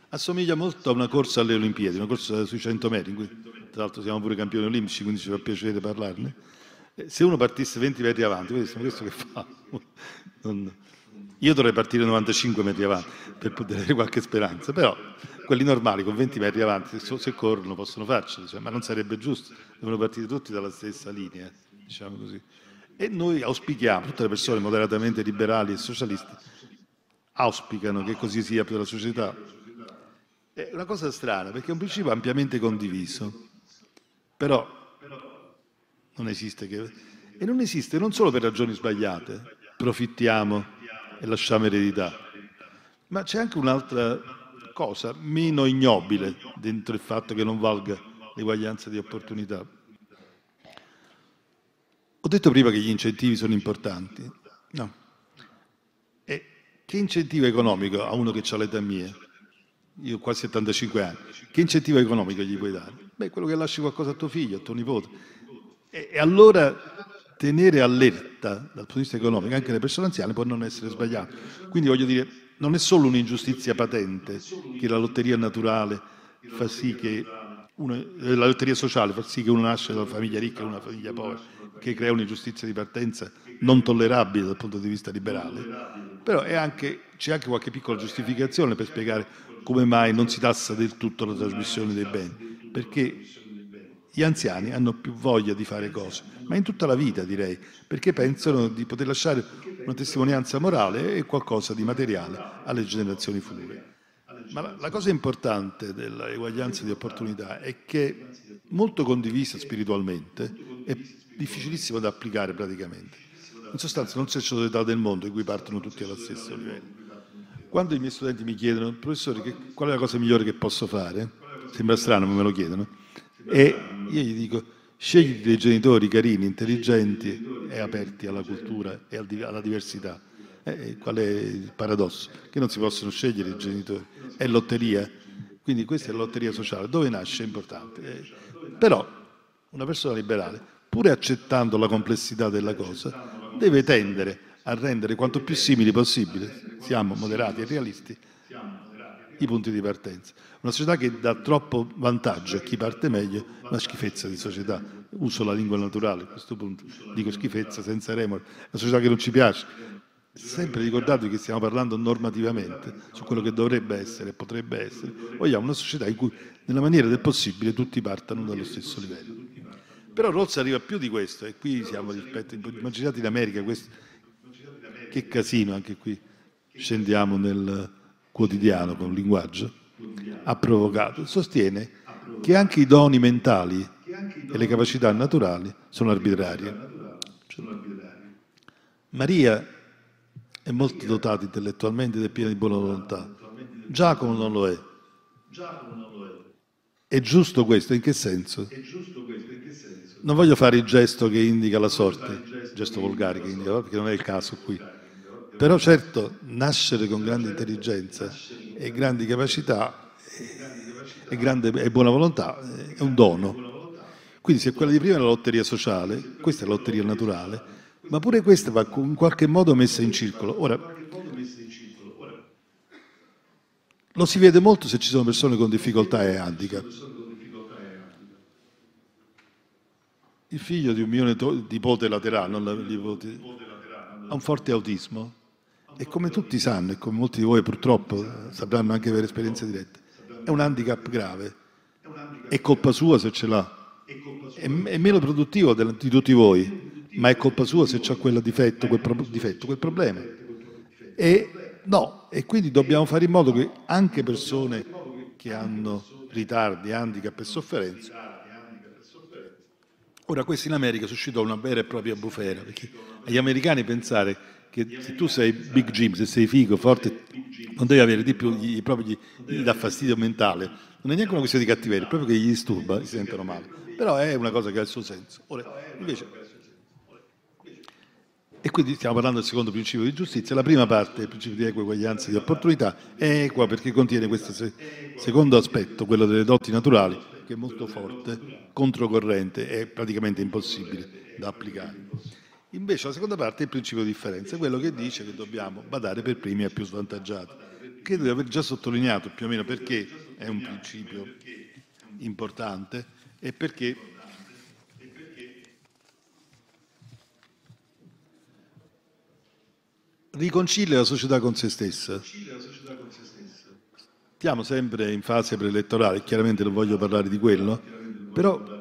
Assomiglia molto a una corsa alle Olimpiadi, una corsa sui 100 metri, in cui tra l'altro siamo pure campioni olimpici, quindi ci fa piacere parlarne se uno partisse 20 metri avanti, questo, che fa? *laughs* Non... Io dovrei partire 95 metri avanti per poter avere qualche speranza, però quelli normali con 20 metri avanti, se corrono, possono farcela, cioè, ma non sarebbe giusto, devono partire tutti dalla stessa linea, diciamo così. E noi auspichiamo, tutte le persone moderatamente liberali e socialisti auspicano che così sia per la società. È una cosa strana, perché è un principio ampiamente condiviso, però non esiste che... E non esiste non solo per ragioni sbagliate, profittiamo e lasciamo eredità, ma c'è anche un'altra cosa meno ignobile dentro il fatto che non valga l'eguaglianza di opportunità. Ho detto prima che gli incentivi sono importanti. No. E che incentivo economico a uno che ha l'età mia? Io ho quasi 75 anni. Che incentivo economico gli puoi dare? Beh, quello che lasci qualcosa a tuo figlio, a tuo nipote. E, allora tenere allerta dal punto di vista economico anche le persone anziane può non essere sbagliato. Quindi voglio dire, non è solo un'ingiustizia patente che la lotteria naturale fa sì che uno, eh, la lotteria sociale fa sì che uno nasce da una famiglia ricca e una famiglia povera, che crea un'ingiustizia di partenza non tollerabile dal punto di vista liberale, però anche, c'è anche qualche piccola giustificazione per spiegare come mai non si tassa del tutto la trasmissione dei beni, perché gli anziani hanno più voglia di fare cose, ma in tutta la vita direi, perché pensano di poter lasciare una testimonianza morale e qualcosa di materiale alle generazioni future. Ma la, la cosa importante dell'eguaglianza di opportunità è che molto condivisa spiritualmente è difficilissima da applicare praticamente. In sostanza non c'è società del mondo in cui partono tutti allo stesso livello. Quando i miei studenti mi chiedono, professore, che, qual è la cosa migliore che posso fare? Sembra strano, ma me lo chiedono e io gli dico, scegli dei genitori carini, intelligenti e aperti alla cultura e alla diversità. Eh, qual è il paradosso? Che non si possono scegliere i genitori. È lotteria. Quindi questa è la lotteria sociale. Dove nasce è importante. Eh, però una persona liberale, pur accettando la complessità della cosa, deve tendere a rendere quanto più simili possibile, siamo moderati e realisti, i punti di partenza. Una società che dà troppo vantaggio a chi parte meglio, una schifezza di società. Uso la lingua naturale a questo punto, dico schifezza senza remore, una società che non ci piace. Sempre ricordatevi che stiamo parlando normativamente su quello che dovrebbe essere e potrebbe essere. Vogliamo una società in cui, nella maniera del possibile, tutti partano dallo stesso livello. Però Rawls arriva più di questo, e qui siamo rispetto, immaginate in America questo, che casino anche qui, scendiamo nel quotidiano con linguaggio, ha provocato. Sostiene che anche i doni mentali e le capacità naturali sono arbitrarie. Maria è molto dotata intellettualmente ed è piena di buona volontà. Giacomo non lo è. È giusto questo? In che senso? Non voglio fare il gesto che indica la sorte, il gesto volgare che indica, perché non è il caso qui. Però certo, nascere con grande intelligenza e grandi capacità e, grande, e buona volontà è un dono. Quindi se quella di prima è la lotteria sociale, questa è la lotteria naturale, ma pure questa va in qualche modo messa in circolo. Ora, lo si vede molto se ci sono persone con difficoltà e handicap. il figlio di un mio nipote laterale, non la nipote, ha un forte autismo e come tutti sanno e come molti di voi purtroppo sapranno anche per esperienza diretta, è un handicap grave. È colpa sua se ce l'ha. È, è meno produttivo di tutti voi, ma è colpa sua se c'ha quel difetto, quel, pro, difetto, quel problema. E, no, e quindi dobbiamo fare in modo che anche persone che hanno ritardi, handicap e sofferenze Ora, questo in America suscitò una vera e propria bufera, perché agli americani pensare che se tu sei Big Jim, se sei figo, forte, non devi avere di più, gli, proprio gli, gli dà fastidio mentale. Non è neanche una questione di cattiveria, è proprio che gli disturba, si sentono male. Però è una cosa che ha il suo senso. Ora, invece, e quindi stiamo parlando del secondo principio di giustizia. La prima parte, il principio di eguaglianza e di opportunità, è equa perché contiene questo secondo aspetto, quello delle doti naturali, che è molto forte, controcorrente, è praticamente impossibile da applicare. Invece la seconda parte è il principio di differenza, quello che dice che dobbiamo badare per primi ai più svantaggiati. Credo di aver già sottolineato più o meno perché è un principio importante e perché riconcilia la società con se stessa. Stiamo sempre in fase preelettorale, chiaramente non voglio parlare di quello, però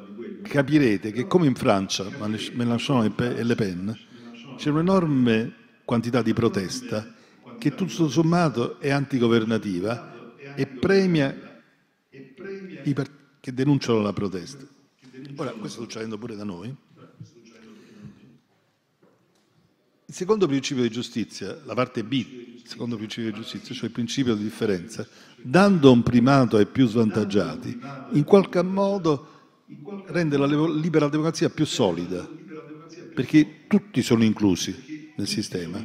capirete che come in Francia, Mélenchon e Le Pen, c'è un'enorme quantità di protesta che tutto sommato è antigovernativa e premia i che denunciano la protesta. Ora, questo sta succedendo pure da noi. Il secondo principio di giustizia, la parte B, secondo principio di giustizia, cioè il principio di differenza, dando un primato ai più svantaggiati, in qualche modo rende la libera democrazia più solida, perché tutti sono inclusi nel sistema.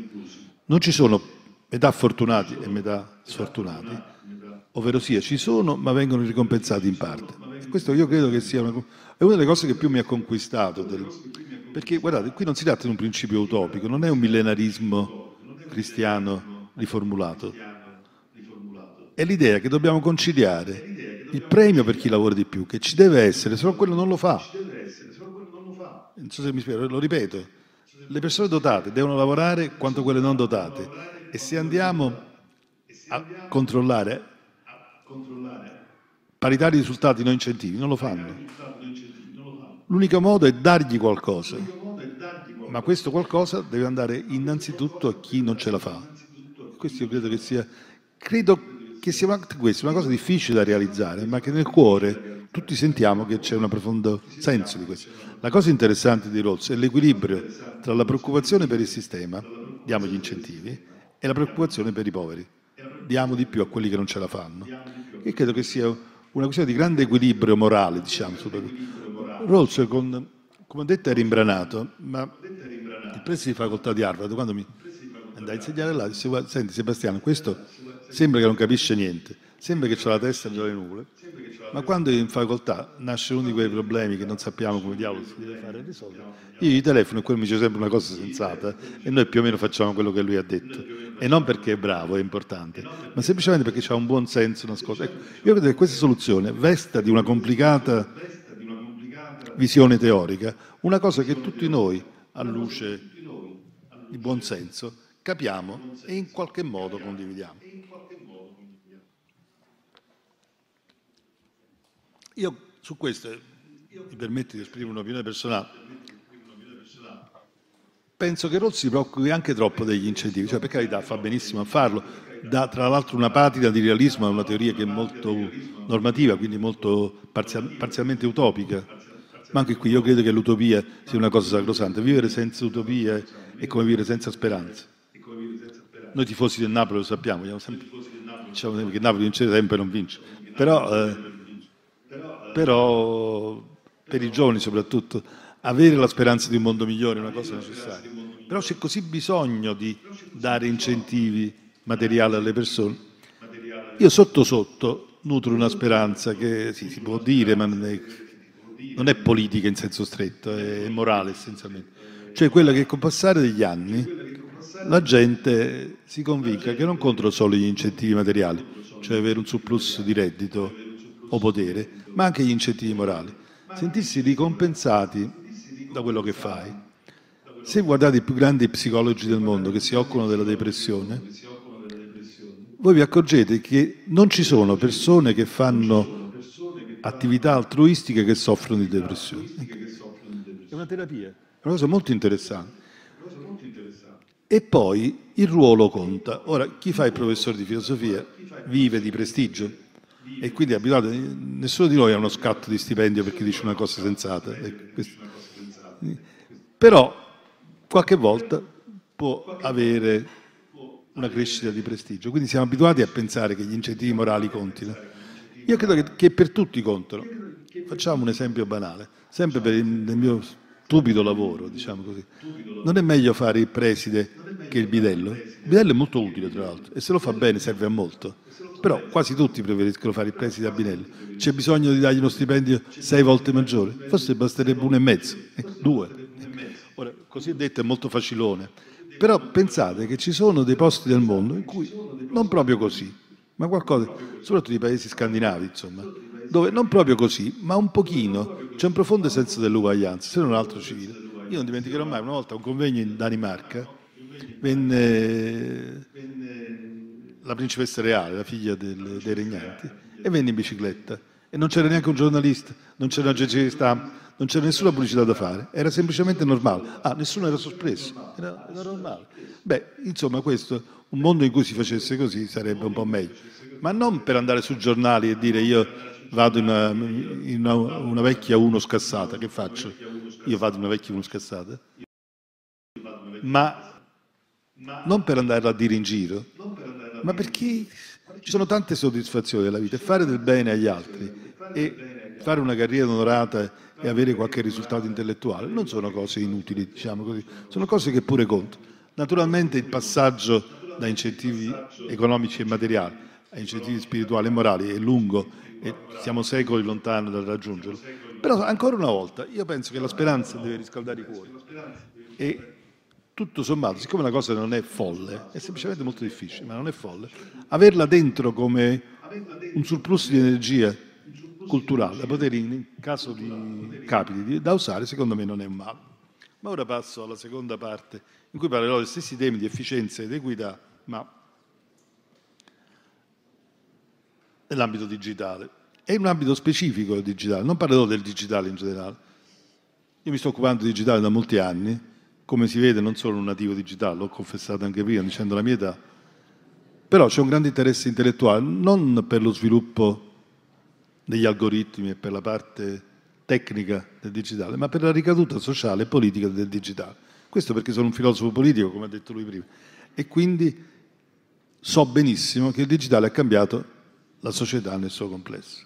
Non ci sono metà fortunati e metà sfortunati, ovvero sia ci sono ma vengono ricompensati in parte. Questo io credo che sia una, è una delle cose che più mi ha conquistato, del, perché guardate, qui non si tratta di un principio utopico, non è un millenarismo cristiano riformulato, è l'idea che dobbiamo conciliare il premio per chi lavora di più, che ci deve essere, se no quello non lo fa. Non so se mi spiego, lo ripeto. Le persone dotate devono lavorare quanto quelle non dotate e se andiamo a controllare paritari risultati, non incentivi, non lo fanno. L'unico modo è dargli qualcosa, ma questo qualcosa deve andare innanzitutto a chi non ce la fa. Questo io credo che sia, credo che sia una, questa, una cosa difficile da realizzare, ma che nel cuore tutti sentiamo che c'è un profondo senso di questo. La cosa interessante di Rawls è l'equilibrio tra la preoccupazione per il sistema, diamo gli incentivi, e la preoccupazione per i poveri, diamo di più a quelli che non ce la fanno. E credo che sia una questione di grande equilibrio morale, diciamo. Rawls, con, come ho detto, era imbranato, ma il preside di facoltà di Harvard, quando mi andai a insegnare là, disse, senti Sebastiano, questo sembra che non capisce niente, sembra che ha la testa già le nuvole, ma quando in facoltà nasce uno di quei problemi che non sappiamo come diavolo si deve fare e risolvere, io gli telefono e quello mi dice sempre una cosa sensata e noi più o meno facciamo quello che lui ha detto. E non perché è bravo, è importante, ma semplicemente perché ha un buon senso nascosto. Ecco, io credo che questa soluzione vesta di una complicata visione teorica una cosa che tutti noi, a luce di buon senso, capiamo e in qualche modo condividiamo. Io su questo, mi permette di esprimere un'opinione personale, penso che Rossi si preoccupi anche troppo degli incentivi, cioè per carità fa benissimo a farlo, dà tra l'altro una patina di realismo a una teoria che è molto normativa, quindi molto parzial, parzialmente utopica, ma anche qui io credo che l'utopia sia una cosa sacrosanta, vivere senza utopia è come vivere senza speranza. Noi tifosi del Napoli lo sappiamo, sempre, diciamo che Napoli vince sempre e non vince, però... Eh, però per i giovani soprattutto avere la speranza di un mondo migliore è una cosa necessaria. Però c'è così bisogno di dare incentivi materiali alle persone. Io sotto sotto nutro una speranza che sì, si può dire, ma non è, politica in senso stretto, è morale essenzialmente. Cioè quella che col passare degli anni la gente si convinca che non contro solo gli incentivi materiali, cioè avere un surplus di reddito o potere, ma anche gli incentivi morali. Sentirsi ricompensati da quello che fai. Se guardate i più grandi psicologi del mondo che si occupano della depressione, voi vi accorgete che non ci sono persone che fanno attività altruistiche che soffrono di depressione. È una terapia, è una cosa molto interessante. E poi il ruolo conta. Ora, chi fa il professore di filosofia vive di prestigio e quindi abituato, nessuno di noi ha uno scatto di stipendio perché dice una cosa sensata. Però qualche volta può avere una crescita di prestigio. Quindi siamo abituati a pensare che gli incentivi morali contino. Io credo che, che per tutti contano. Facciamo un esempio banale, sempre per il, il mio stupido lavoro, diciamo così. Non è meglio fare il preside che il bidello? Il bidello è molto utile, tra l'altro, e se lo fa bene serve a molto. Però quasi tutti preferiscono fare il preside a Binello. C'è bisogno di dargli uno stipendio sei volte maggiore? Forse basterebbe uno e mezzo, eh, due. Ora, così detto è molto facilone. Però pensate che ci sono dei posti del mondo in cui non proprio così, ma qualcosa, soprattutto i paesi scandinavi, insomma, dove non proprio così, ma un pochino, c'è un profondo senso dell'uguaglianza, se non altro civile. Io non dimenticherò mai, una volta a un convegno in Danimarca, venne la principessa reale, la figlia del, dei regnanti, e venne in bicicletta. E non c'era neanche un giornalista, non c'era un'agenzia di stampa, non c'era nessuna pubblicità da fare, era semplicemente normale. Ah, nessuno era sospreso, era, era normale. Beh, insomma, questo, un mondo in cui si facesse così sarebbe un po' meglio. Ma non per andare sui giornali e dire io vado in una, in una, una vecchia uno scassata, che faccio? Io vado in una vecchia uno scassata? Ma non per andarla a dire in giro, ma perché ci sono tante soddisfazioni della vita fare del bene agli altri e fare una carriera onorata e avere qualche risultato intellettuale non sono cose inutili, diciamo così, sono cose che pure contano. Naturalmente il passaggio da incentivi economici e materiali a incentivi spirituali e morali è lungo e siamo secoli lontani dal raggiungerlo. Però ancora una volta io penso che la speranza deve riscaldare i cuori e tutto sommato, siccome la cosa non è folle, è semplicemente molto difficile, ma non è folle, averla dentro come un surplus di energia culturale da poter in caso di capiti da usare, secondo me non è un male. Ma ora passo alla seconda parte in cui parlerò dei stessi temi di efficienza ed equità, ma nell'ambito digitale. È un ambito specifico del digitale, non parlerò del digitale in generale. Io mi sto occupando di digitale da molti anni, come si vede non sono un nativo digitale, l'ho confessato anche prima dicendo la mia età, però c'è un grande interesse intellettuale, non per lo sviluppo degli algoritmi e per la parte tecnica del digitale, ma per la ricaduta sociale e politica del digitale. Questo perché sono un filosofo politico, come ha detto lui prima, e quindi so benissimo che il digitale ha cambiato la società nel suo complesso.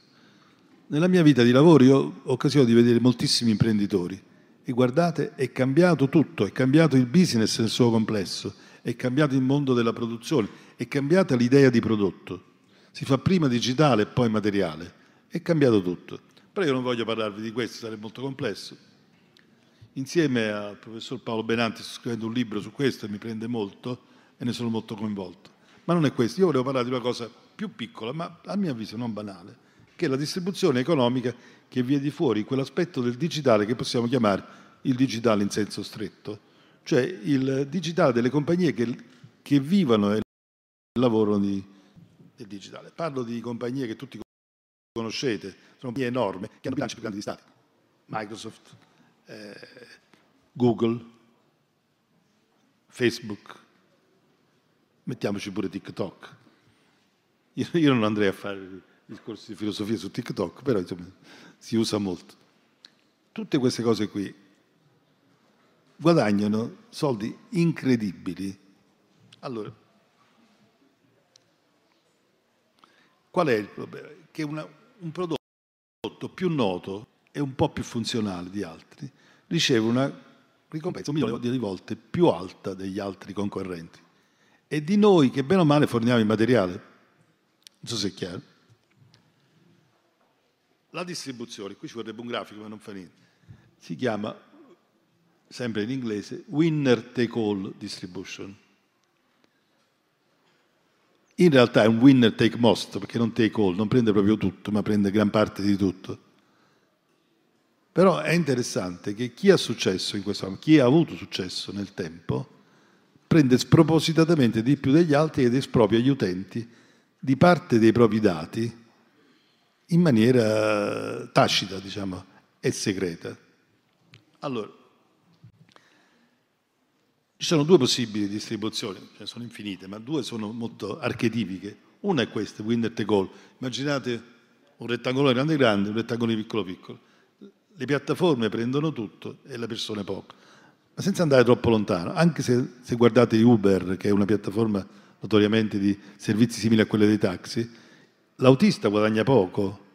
Nella mia vita di lavoro io ho occasione di vedere moltissimi imprenditori e guardate, è cambiato tutto, è cambiato il business nel suo complesso, è cambiato il mondo della produzione, è cambiata l'idea di prodotto. Si fa prima digitale e poi materiale. È cambiato tutto. Però io non voglio parlarvi di questo, sarebbe molto complesso. Insieme al professor Paolo Benanti sto scrivendo un libro su questo e mi prende molto e ne sono molto coinvolto. Ma non è questo, io volevo parlare di una cosa più piccola, ma a mio avviso non banale, che è la distribuzione economica che viene fuori, quell'aspetto del digitale che possiamo chiamare il digitale in senso stretto, cioè il digitale delle compagnie che, che vivono e lavorano di, del digitale. Parlo di compagnie che tutti conoscete, sono compagnie enormi che hanno bilanci più grandi di Stati, Microsoft, eh, Google, Facebook, mettiamoci pure TikTok. Io, io non andrei a fare discorsi di filosofia su TikTok, però insomma, si usa molto. Tutte queste cose qui guadagnano soldi incredibili. Allora, qual è il problema? Che una, un prodotto più noto e un po' più funzionale di altri riceve una ricompensa un milione di volte più alta degli altri concorrenti. E di noi che bene o male forniamo il materiale, non so se è chiaro, la distribuzione, qui ci vorrebbe un grafico ma non fa niente, si chiama sempre in inglese, winner take all distribution. In realtà è un winner take most, perché non take all, non prende proprio tutto, ma prende gran parte di tutto. Però è interessante che chi ha successo in questo chi ha avuto successo nel tempo, prende spropositatamente di più degli altri ed espropria gli utenti di parte dei propri dati in maniera tacita, diciamo, e segreta. Allora, ci sono due possibili distribuzioni, ce ne sono infinite, ma due sono molto archetipiche. Una è questa, winner take all. Immaginate un rettangolo grande grande, un rettangolo piccolo piccolo. Le piattaforme prendono tutto e le persone poco. Ma senza andare troppo lontano, anche se, se guardate Uber, che è una piattaforma notoriamente di servizi simili a quelle dei taxi, l'autista guadagna poco,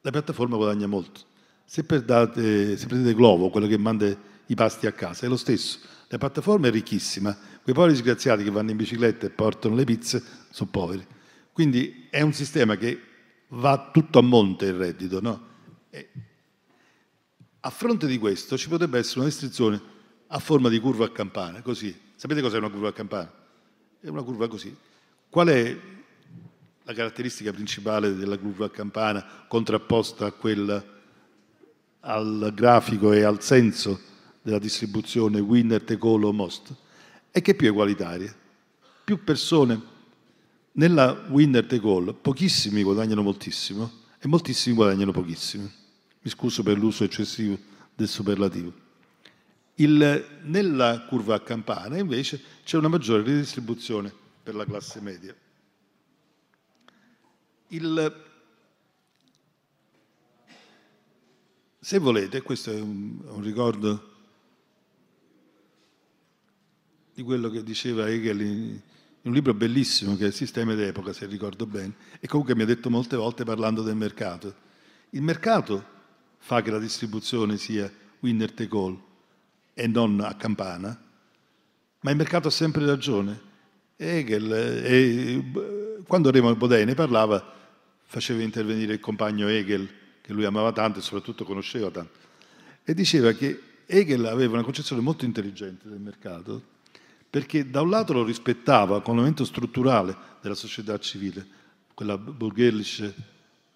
la piattaforma guadagna molto. Se, date, se prendete Glovo, quello che manda i pasti a casa, è lo stesso la piattaforma è ricchissima, quei poveri disgraziati che vanno in bicicletta e portano le pizze sono poveri. Quindi è un sistema che va tutto a monte il reddito. No? a fronte di questo ci potrebbe essere una restrizione a forma di curva a campana, così. Sapete cos'è una curva a campana? È una curva così. Qual è la caratteristica principale della curva campana contrapposta a quella al grafico e al senso della distribuzione winner, take all o most, è che è più egualitaria. Più persone nella winner take all, pochissimi guadagnano moltissimo e moltissimi guadagnano pochissimo. Mi scuso per l'uso eccessivo del superlativo. Il, nella curva a campana invece c'è una maggiore ridistribuzione per la classe media. Il, se volete, questo è un, un ricordo di quello che diceva Hegel in, un libro bellissimo che è sistema d'epoca, se ricordo bene, e comunque mi ha detto molte volte parlando del mercato. Il mercato fa che la distribuzione sia winner take all e non a campana, ma il mercato ha sempre ragione. Hegel, e, quando Remo Bodei parlava, faceva intervenire il compagno Hegel, che lui amava tanto e soprattutto conosceva tanto, e diceva che Hegel aveva una concezione molto intelligente del mercato, perché da un lato lo rispettava come elemento strutturale della società civile, quella burgerliche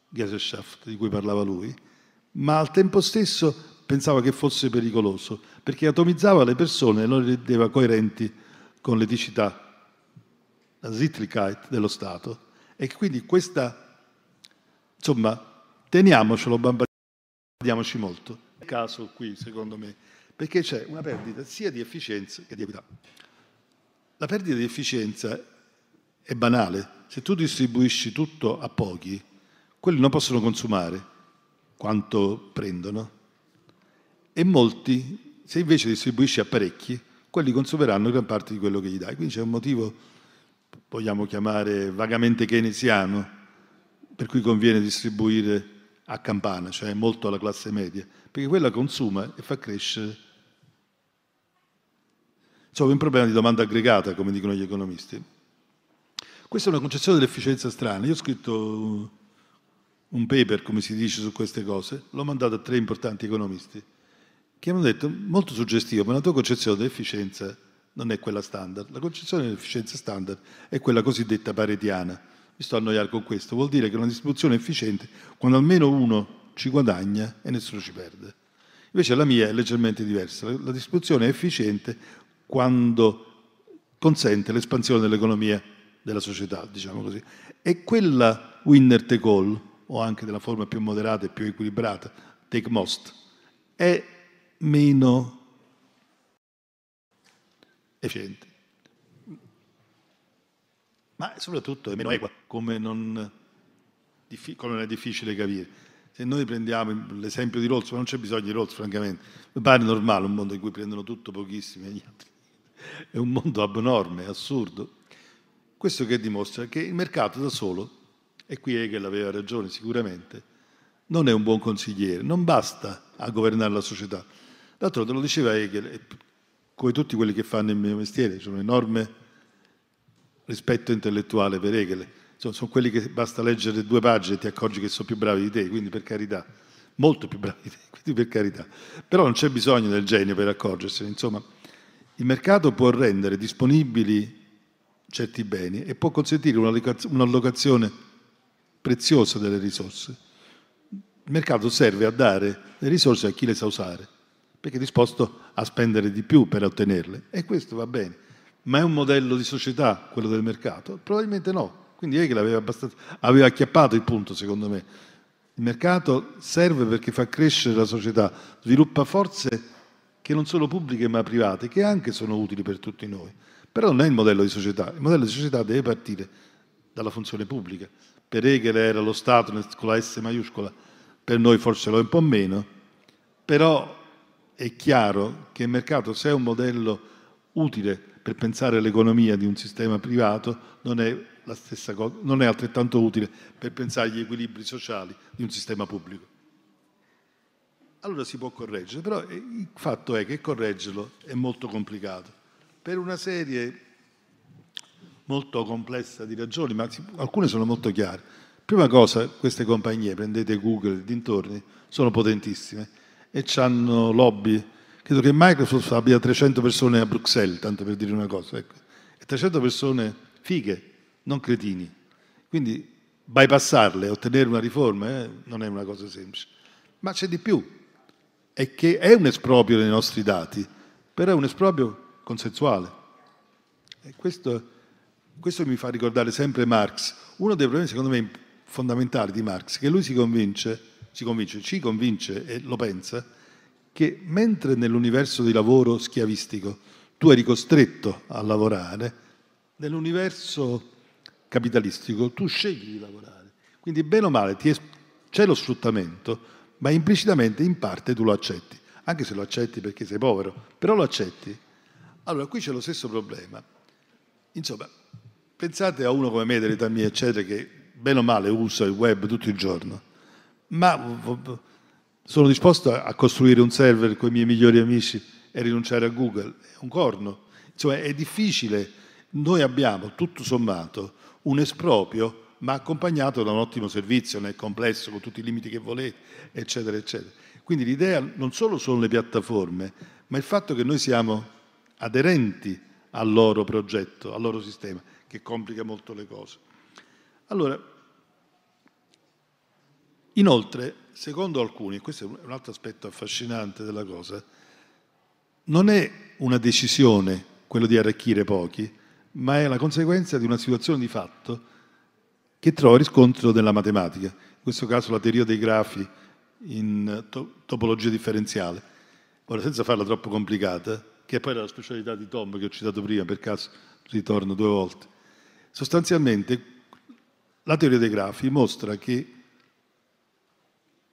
Gesellschaft di cui parlava lui, ma al tempo stesso pensava che fosse pericoloso, perché atomizzava le persone e le rendeva coerenti con l'eticità, la Sittlichkeit dello Stato. E quindi questa, insomma, teniamocelo, bombardiamoci molto. È caso qui, secondo me, perché c'è una perdita sia di efficienza che di equità. La perdita di efficienza è banale. Se tu distribuisci tutto a pochi, quelli non possono consumare quanto prendono. E molti, se invece distribuisci a parecchi, quelli consumeranno gran parte di quello che gli dai. Quindi c'è un motivo, vogliamo chiamare vagamente keynesiano, per cui conviene distribuire a campana, cioè molto alla classe media, perché quella consuma e fa crescere Insomma, un problema di domanda aggregata, come dicono gli economisti. Questa è una concezione dell'efficienza strana. Io ho scritto un paper, come si dice, su queste cose, l'ho mandato a tre importanti economisti, che hanno detto, molto suggestivo, ma la tua concezione dell'efficienza non è quella standard. La concezione dell'efficienza standard è quella cosiddetta paretiana. Mi sto a annoiare con questo. Vuol dire che una distribuzione efficiente quando almeno uno ci guadagna e nessuno ci perde. Invece la mia è leggermente diversa. La distribuzione è efficiente quando consente l'espansione dell'economia della società, diciamo così. E quella winner take all, o anche della forma più moderata e più equilibrata, take most, è meno efficiente. Ma soprattutto è meno equa, come non, come non è difficile capire. Se noi prendiamo l'esempio di Rolls, ma non c'è bisogno di Rolls, francamente, mi pare normale un mondo in cui prendono tutto pochissimi e gli altri *laughs* è un mondo abnorme, assurdo. Questo che dimostra che il mercato da solo, e qui Hegel aveva ragione sicuramente, non è un buon consigliere, non basta a governare la società. D'altronde lo diceva Hegel, come tutti quelli che fanno il mio mestiere, c'è un enorme rispetto intellettuale per Hegel. Insomma, sono quelli che basta leggere due pagine e ti accorgi che sono più bravi di te, quindi per carità, molto più bravi di te, *laughs* quindi per carità. Però non c'è bisogno del genio per accorgersene, insomma. Il mercato può rendere disponibili certi beni e può consentire un'allocazione preziosa delle risorse. Il mercato serve a dare le risorse a chi le sa usare, perché è disposto a spendere di più per ottenerle. E questo va bene. Ma è un modello di società quello del mercato? Probabilmente no. Quindi Hegel aveva, aveva acchiappato il punto, secondo me. Il mercato serve perché fa crescere la società, sviluppa forze che non sono pubbliche ma private, che anche sono utili per tutti noi. Però non è il modello di società. Il modello di società deve partire dalla funzione pubblica. Per Hegel era lo Stato con la S maiuscola, per noi forse lo è un po' meno, però è chiaro che il mercato, se è un modello utile per pensare all'economia di un sistema privato, non è, cosa, non è altrettanto utile per pensare agli equilibri sociali di un sistema pubblico. Allora si può correggere, però il fatto è che correggerlo è molto complicato, per una serie molto complessa di ragioni, ma alcune sono molto chiare. Prima cosa, queste compagnie, prendete Google, dintorni, sono potentissime e hanno lobby. Credo che Microsoft abbia 300 persone a Bruxelles, tanto per dire una cosa. Ecco. E 300 persone fighe, non cretini. Quindi bypassarle, ottenere una riforma, eh, non è una cosa semplice. Ma c'è di più, è che è un esproprio dei nostri dati, però è un esproprio consensuale. E questo questo mi fa ricordare sempre Marx. Uno dei problemi, secondo me, fondamentali di Marx, che lui si convince, si convince, ci convince e lo pensa, che mentre nell'universo di lavoro schiavistico tu eri costretto a lavorare, nell'universo capitalistico tu scegli di lavorare. Quindi bene o male es- c'è lo sfruttamento, ma implicitamente in parte tu lo accetti, anche se lo accetti perché sei povero, però lo accetti. Allora qui c'è lo stesso problema. Insomma, Pensate a uno come me, dell'età mia, eccetera, che bene o male usa il web tutto il giorno, ma sono disposto a costruire un server con i miei migliori amici e rinunciare a Google. È un corno. Insomma, è difficile. Noi abbiamo, tutto sommato, un esproprio, ma accompagnato da un ottimo servizio, nel complesso, con tutti i limiti che volete, eccetera, eccetera. Quindi l'idea non solo sono le piattaforme, ma il fatto che noi siamo aderenti al loro progetto, al loro sistema che complica molto le cose. Allora, inoltre, secondo alcuni, e questo è un altro aspetto affascinante della cosa, non è una decisione quello di arricchire pochi, ma è la conseguenza di una situazione di fatto che trova riscontro nella matematica, in questo caso la teoria dei grafi in to- topologia differenziale. Ora, senza farla troppo complicata, che poi era la specialità di Tom che ho citato prima, per caso ritorno due volte. Sostanzialmente la teoria dei grafi mostra che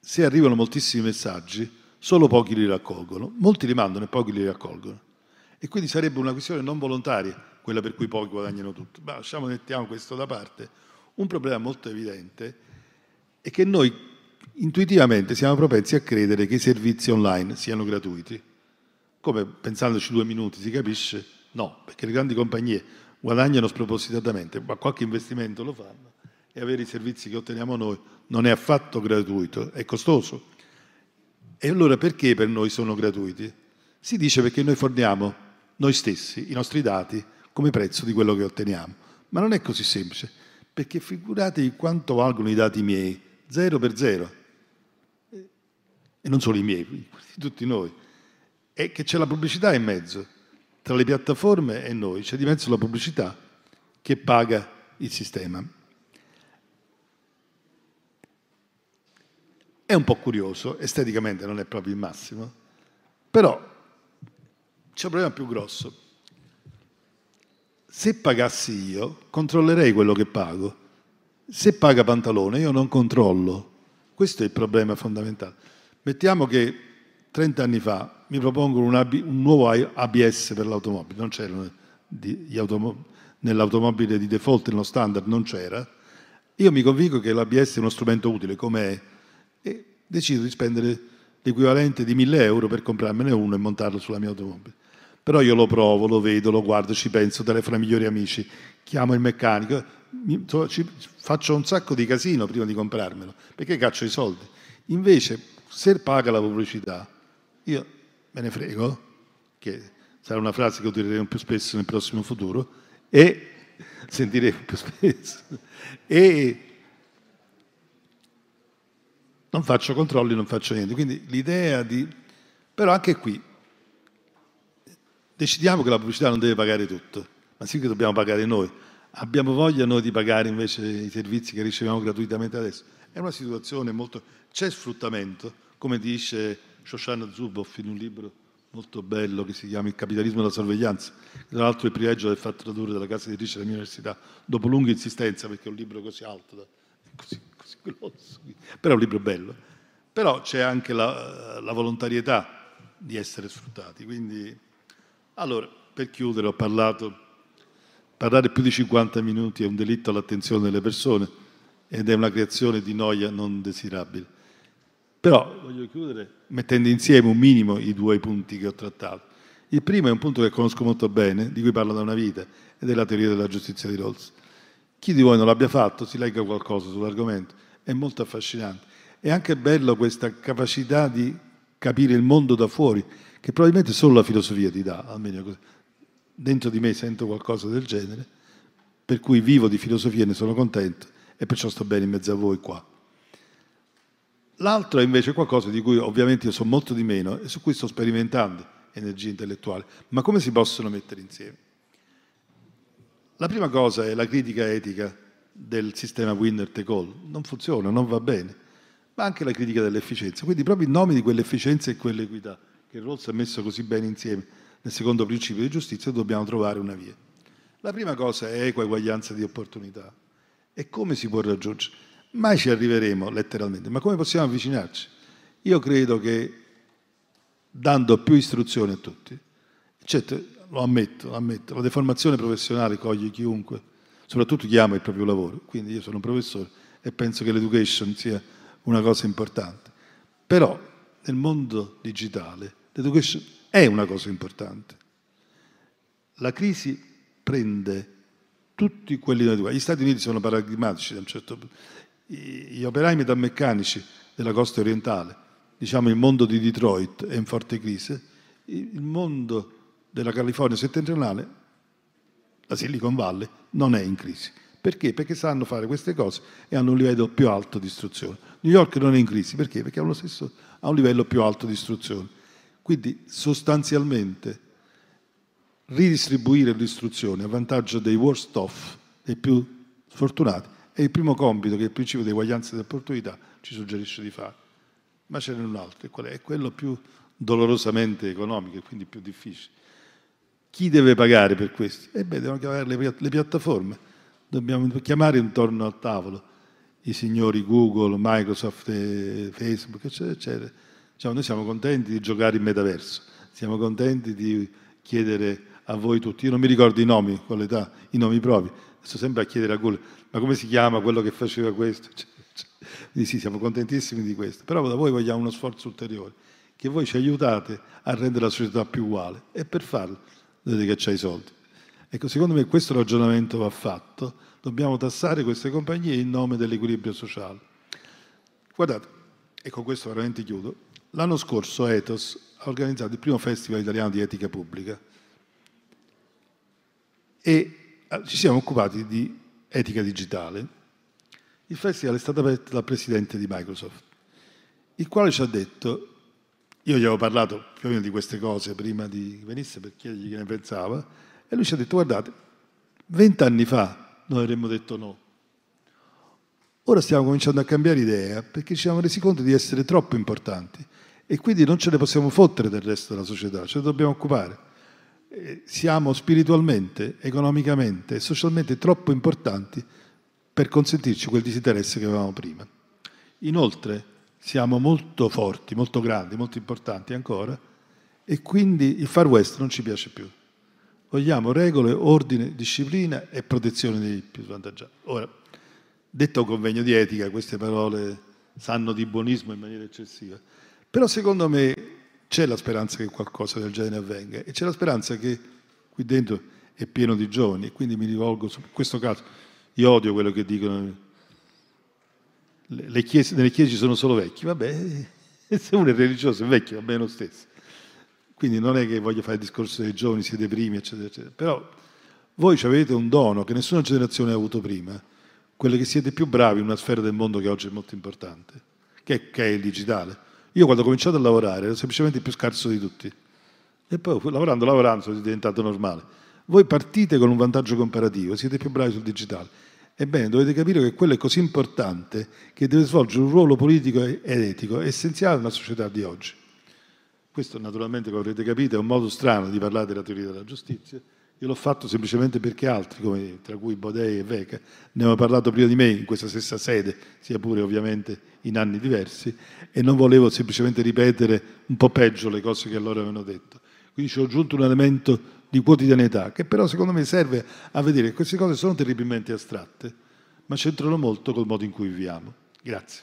se arrivano moltissimi messaggi, solo pochi li raccolgono, molti li mandano e pochi li raccolgono. E quindi sarebbe una questione non volontaria quella per cui pochi guadagnano tutto. Ma lasciamo, mettiamo questo da parte. Un problema molto evidente è che noi intuitivamente siamo propensi a credere che i servizi online siano gratuiti. Come pensandoci due minuti si capisce? No, perché le grandi compagnie guadagnano spropositatamente, ma qualche investimento lo fanno e avere i servizi che otteniamo noi non è affatto gratuito, è costoso. E allora perché per noi sono gratuiti? Si dice perché noi forniamo noi stessi i nostri dati come prezzo di quello che otteniamo. Ma non è così semplice, perché figuratevi quanto valgono i dati miei, zero per zero. E non solo i miei, *laughs* di tutti noi. E che c'è la pubblicità in mezzo tra le piattaforme e noi, c'è di mezzo la pubblicità che paga il sistema. Un po' curioso, esteticamente non è proprio il massimo, però c'è un problema più grosso. Se pagassi io, controllerei quello che pago. Se paga Pantalone, io non controllo. Questo è il problema fondamentale. Mettiamo che 30 anni fa mi propongono un, AB, un nuovo ABS per l'automobile, non c'erano nell'automobile di default, nello standard non c'era. Io mi convinco che l'ABS è uno strumento utile come e decido di spendere l'equivalente di 1000 euro per comprarmene uno e montarlo sulla mia automobile. Però io lo provo, lo vedo, lo guardo, ci penso, telefono ai migliori amici, chiamo il meccanico, mi, ci, faccio un sacco di casino prima di comprarmelo, perché caccio i soldi. Invece, se paga la pubblicità, io me ne frego, che sarà una frase che utilizzeremo più spesso nel prossimo futuro, e *laughs* sentiremo più spesso. E non faccio controlli, non faccio niente. Quindi l'idea di... Però anche qui decidiamo che la pubblicità non deve pagare tutto, ma sì che dobbiamo pagare noi. Abbiamo voglia noi di pagare invece i servizi che riceviamo gratuitamente adesso. È una situazione molto... C'è sfruttamento, come dice Shoshana Zuboff in un libro molto bello che si chiama Il capitalismo della sorveglianza, tra l'altro il privilegio del fatto tradurre dalla casa editrice della mia università, dopo lunga insistenza, perché è un libro così alto, così, però è un libro bello. Però c'è anche la, la volontarietà di essere sfruttati. Quindi, allora, per chiudere, ho parlato, parlare più di 50 minuti è un delitto all'attenzione delle persone ed è una creazione di noia non desirabile. Però voglio chiudere mettendo insieme un minimo i due punti che ho trattato. Il primo è un punto che conosco molto bene, di cui parlo da una vita, ed è la teoria della giustizia di Rawls. Chi di voi non l'abbia fatto, si legga qualcosa sull'argomento, è molto affascinante. È anche bello questa capacità di capire il mondo da fuori, che probabilmente solo la filosofia ti dà, almeno così. Dentro di me sento qualcosa del genere, per cui vivo di filosofia e ne sono contento e perciò sto bene in mezzo a voi qua. L'altro è invece qualcosa di cui ovviamente io so molto di meno e su cui sto sperimentando energia intellettuale. Ma come si possono mettere insieme? La prima cosa è la critica etica del sistema winner take all. Non funziona, non va bene. Ma anche la critica dell'efficienza. Quindi proprio in nome di quell'efficienza e quell'equità che Rawls ha messo così bene insieme nel secondo principio di giustizia, dobbiamo trovare una via. La prima cosa è equa eguaglianza di opportunità. E come si può raggiungere? Mai ci arriveremo letteralmente, ma come possiamo avvicinarci? Io credo che dando più istruzioni a tutti, certo, lo ammetto, lo ammetto, la deformazione professionale coglie chiunque, soprattutto chi ama il proprio lavoro, quindi io sono un professore e penso che l'education sia una cosa importante. Però nel mondo digitale l'education è una cosa importante. La crisi prende tutti quelli da Gli Stati Uniti sono paradigmatici da un certo punto gli operai metalmeccanici della costa orientale, diciamo il mondo di Detroit è in forte crisi, il mondo della California settentrionale, la Silicon Valley, non è in crisi. Perché? Perché sanno fare queste cose e hanno un livello più alto di istruzione. New York non è in crisi, perché? Perché ha, stesso, ha un livello più alto di istruzione. Quindi sostanzialmente ridistribuire l'istruzione a vantaggio dei worst off, dei più sfortunati, è il primo compito che il principio di eguaglianza di opportunità ci suggerisce di fare. Ma ce n'è un altro, e qual è? È quello più dolorosamente economico e quindi più difficile. Chi deve pagare per questo? Eh beh, devono chiamare le, piattaforme. Dobbiamo chiamare intorno al tavolo i signori Google, Microsoft, Facebook, eccetera, eccetera. Diciamo, noi siamo contenti di giocare in metaverso, siamo contenti di chiedere a voi tutti, io non mi ricordo i nomi con l'età, i nomi propri, sto sempre a chiedere a Google, ma come si chiama quello che faceva questo? *laughs* Cioè, cioè, sì, siamo contentissimi di questo, però da voi vogliamo uno sforzo ulteriore, che voi ci aiutate a rendere la società più uguale e per farlo dovete che c'è i soldi. Ecco, secondo me questo ragionamento va fatto, dobbiamo tassare queste compagnie in nome dell'equilibrio sociale. Guardate, e con questo veramente chiudo, l'anno scorso Ethos ha organizzato il primo festival italiano di etica pubblica e Ah, ci siamo occupati di etica digitale. Il festival è stato aperto dal presidente di Microsoft, il quale ci ha detto, io gli avevo parlato più o meno di queste cose prima di venisse per chiedergli che ne pensava, e lui ci ha detto, guardate, vent'anni fa noi avremmo detto no. Ora stiamo cominciando a cambiare idea perché ci siamo resi conto di essere troppo importanti e quindi non ce ne possiamo fottere del resto della società, ce ne dobbiamo occupare. Siamo spiritualmente, economicamente e socialmente troppo importanti per consentirci quel disinteresse che avevamo prima. Inoltre siamo molto forti, molto grandi, molto importanti ancora e quindi il Far West non ci piace più. Vogliamo regole, ordine, disciplina e protezione dei più svantaggiati. Ora, detto convegno di etica, queste parole sanno di buonismo in maniera eccessiva, però secondo me c'è la speranza che qualcosa del genere avvenga e c'è la speranza che qui dentro è pieno di giovani e quindi mi rivolgo su questo caso. Io odio quello che dicono le chiese, nelle chiese ci sono solo vecchi, vabbè, *laughs* se uno è religioso è vecchio, va bene lo stesso. Quindi non è che voglio fare il discorso dei giovani, siete primi, eccetera, eccetera. Però voi avete un dono che nessuna generazione ha avuto prima, quello che siete più bravi in una sfera del mondo che oggi è molto importante, che, che è il digitale. Io quando ho cominciato a lavorare ero semplicemente il più scarso di tutti. E poi lavorando, lavorando, sono diventato normale. Voi partite con un vantaggio comparativo, siete più bravi sul digitale. Ebbene, dovete capire che quello è così importante che deve svolgere un ruolo politico ed etico essenziale nella società di oggi. Questo naturalmente, come avrete capito, è un modo strano di parlare della teoria della giustizia. Io l'ho fatto semplicemente perché altri, come, tra cui Bodei e Veca, ne hanno parlato prima di me in questa stessa sede, sia pure ovviamente in anni diversi, e non volevo semplicemente ripetere un po' peggio le cose che loro avevano detto. Quindi ci ho aggiunto un elemento di quotidianità, che però secondo me serve a vedere che queste cose sono terribilmente astratte, ma c'entrano molto col modo in cui viviamo. Grazie.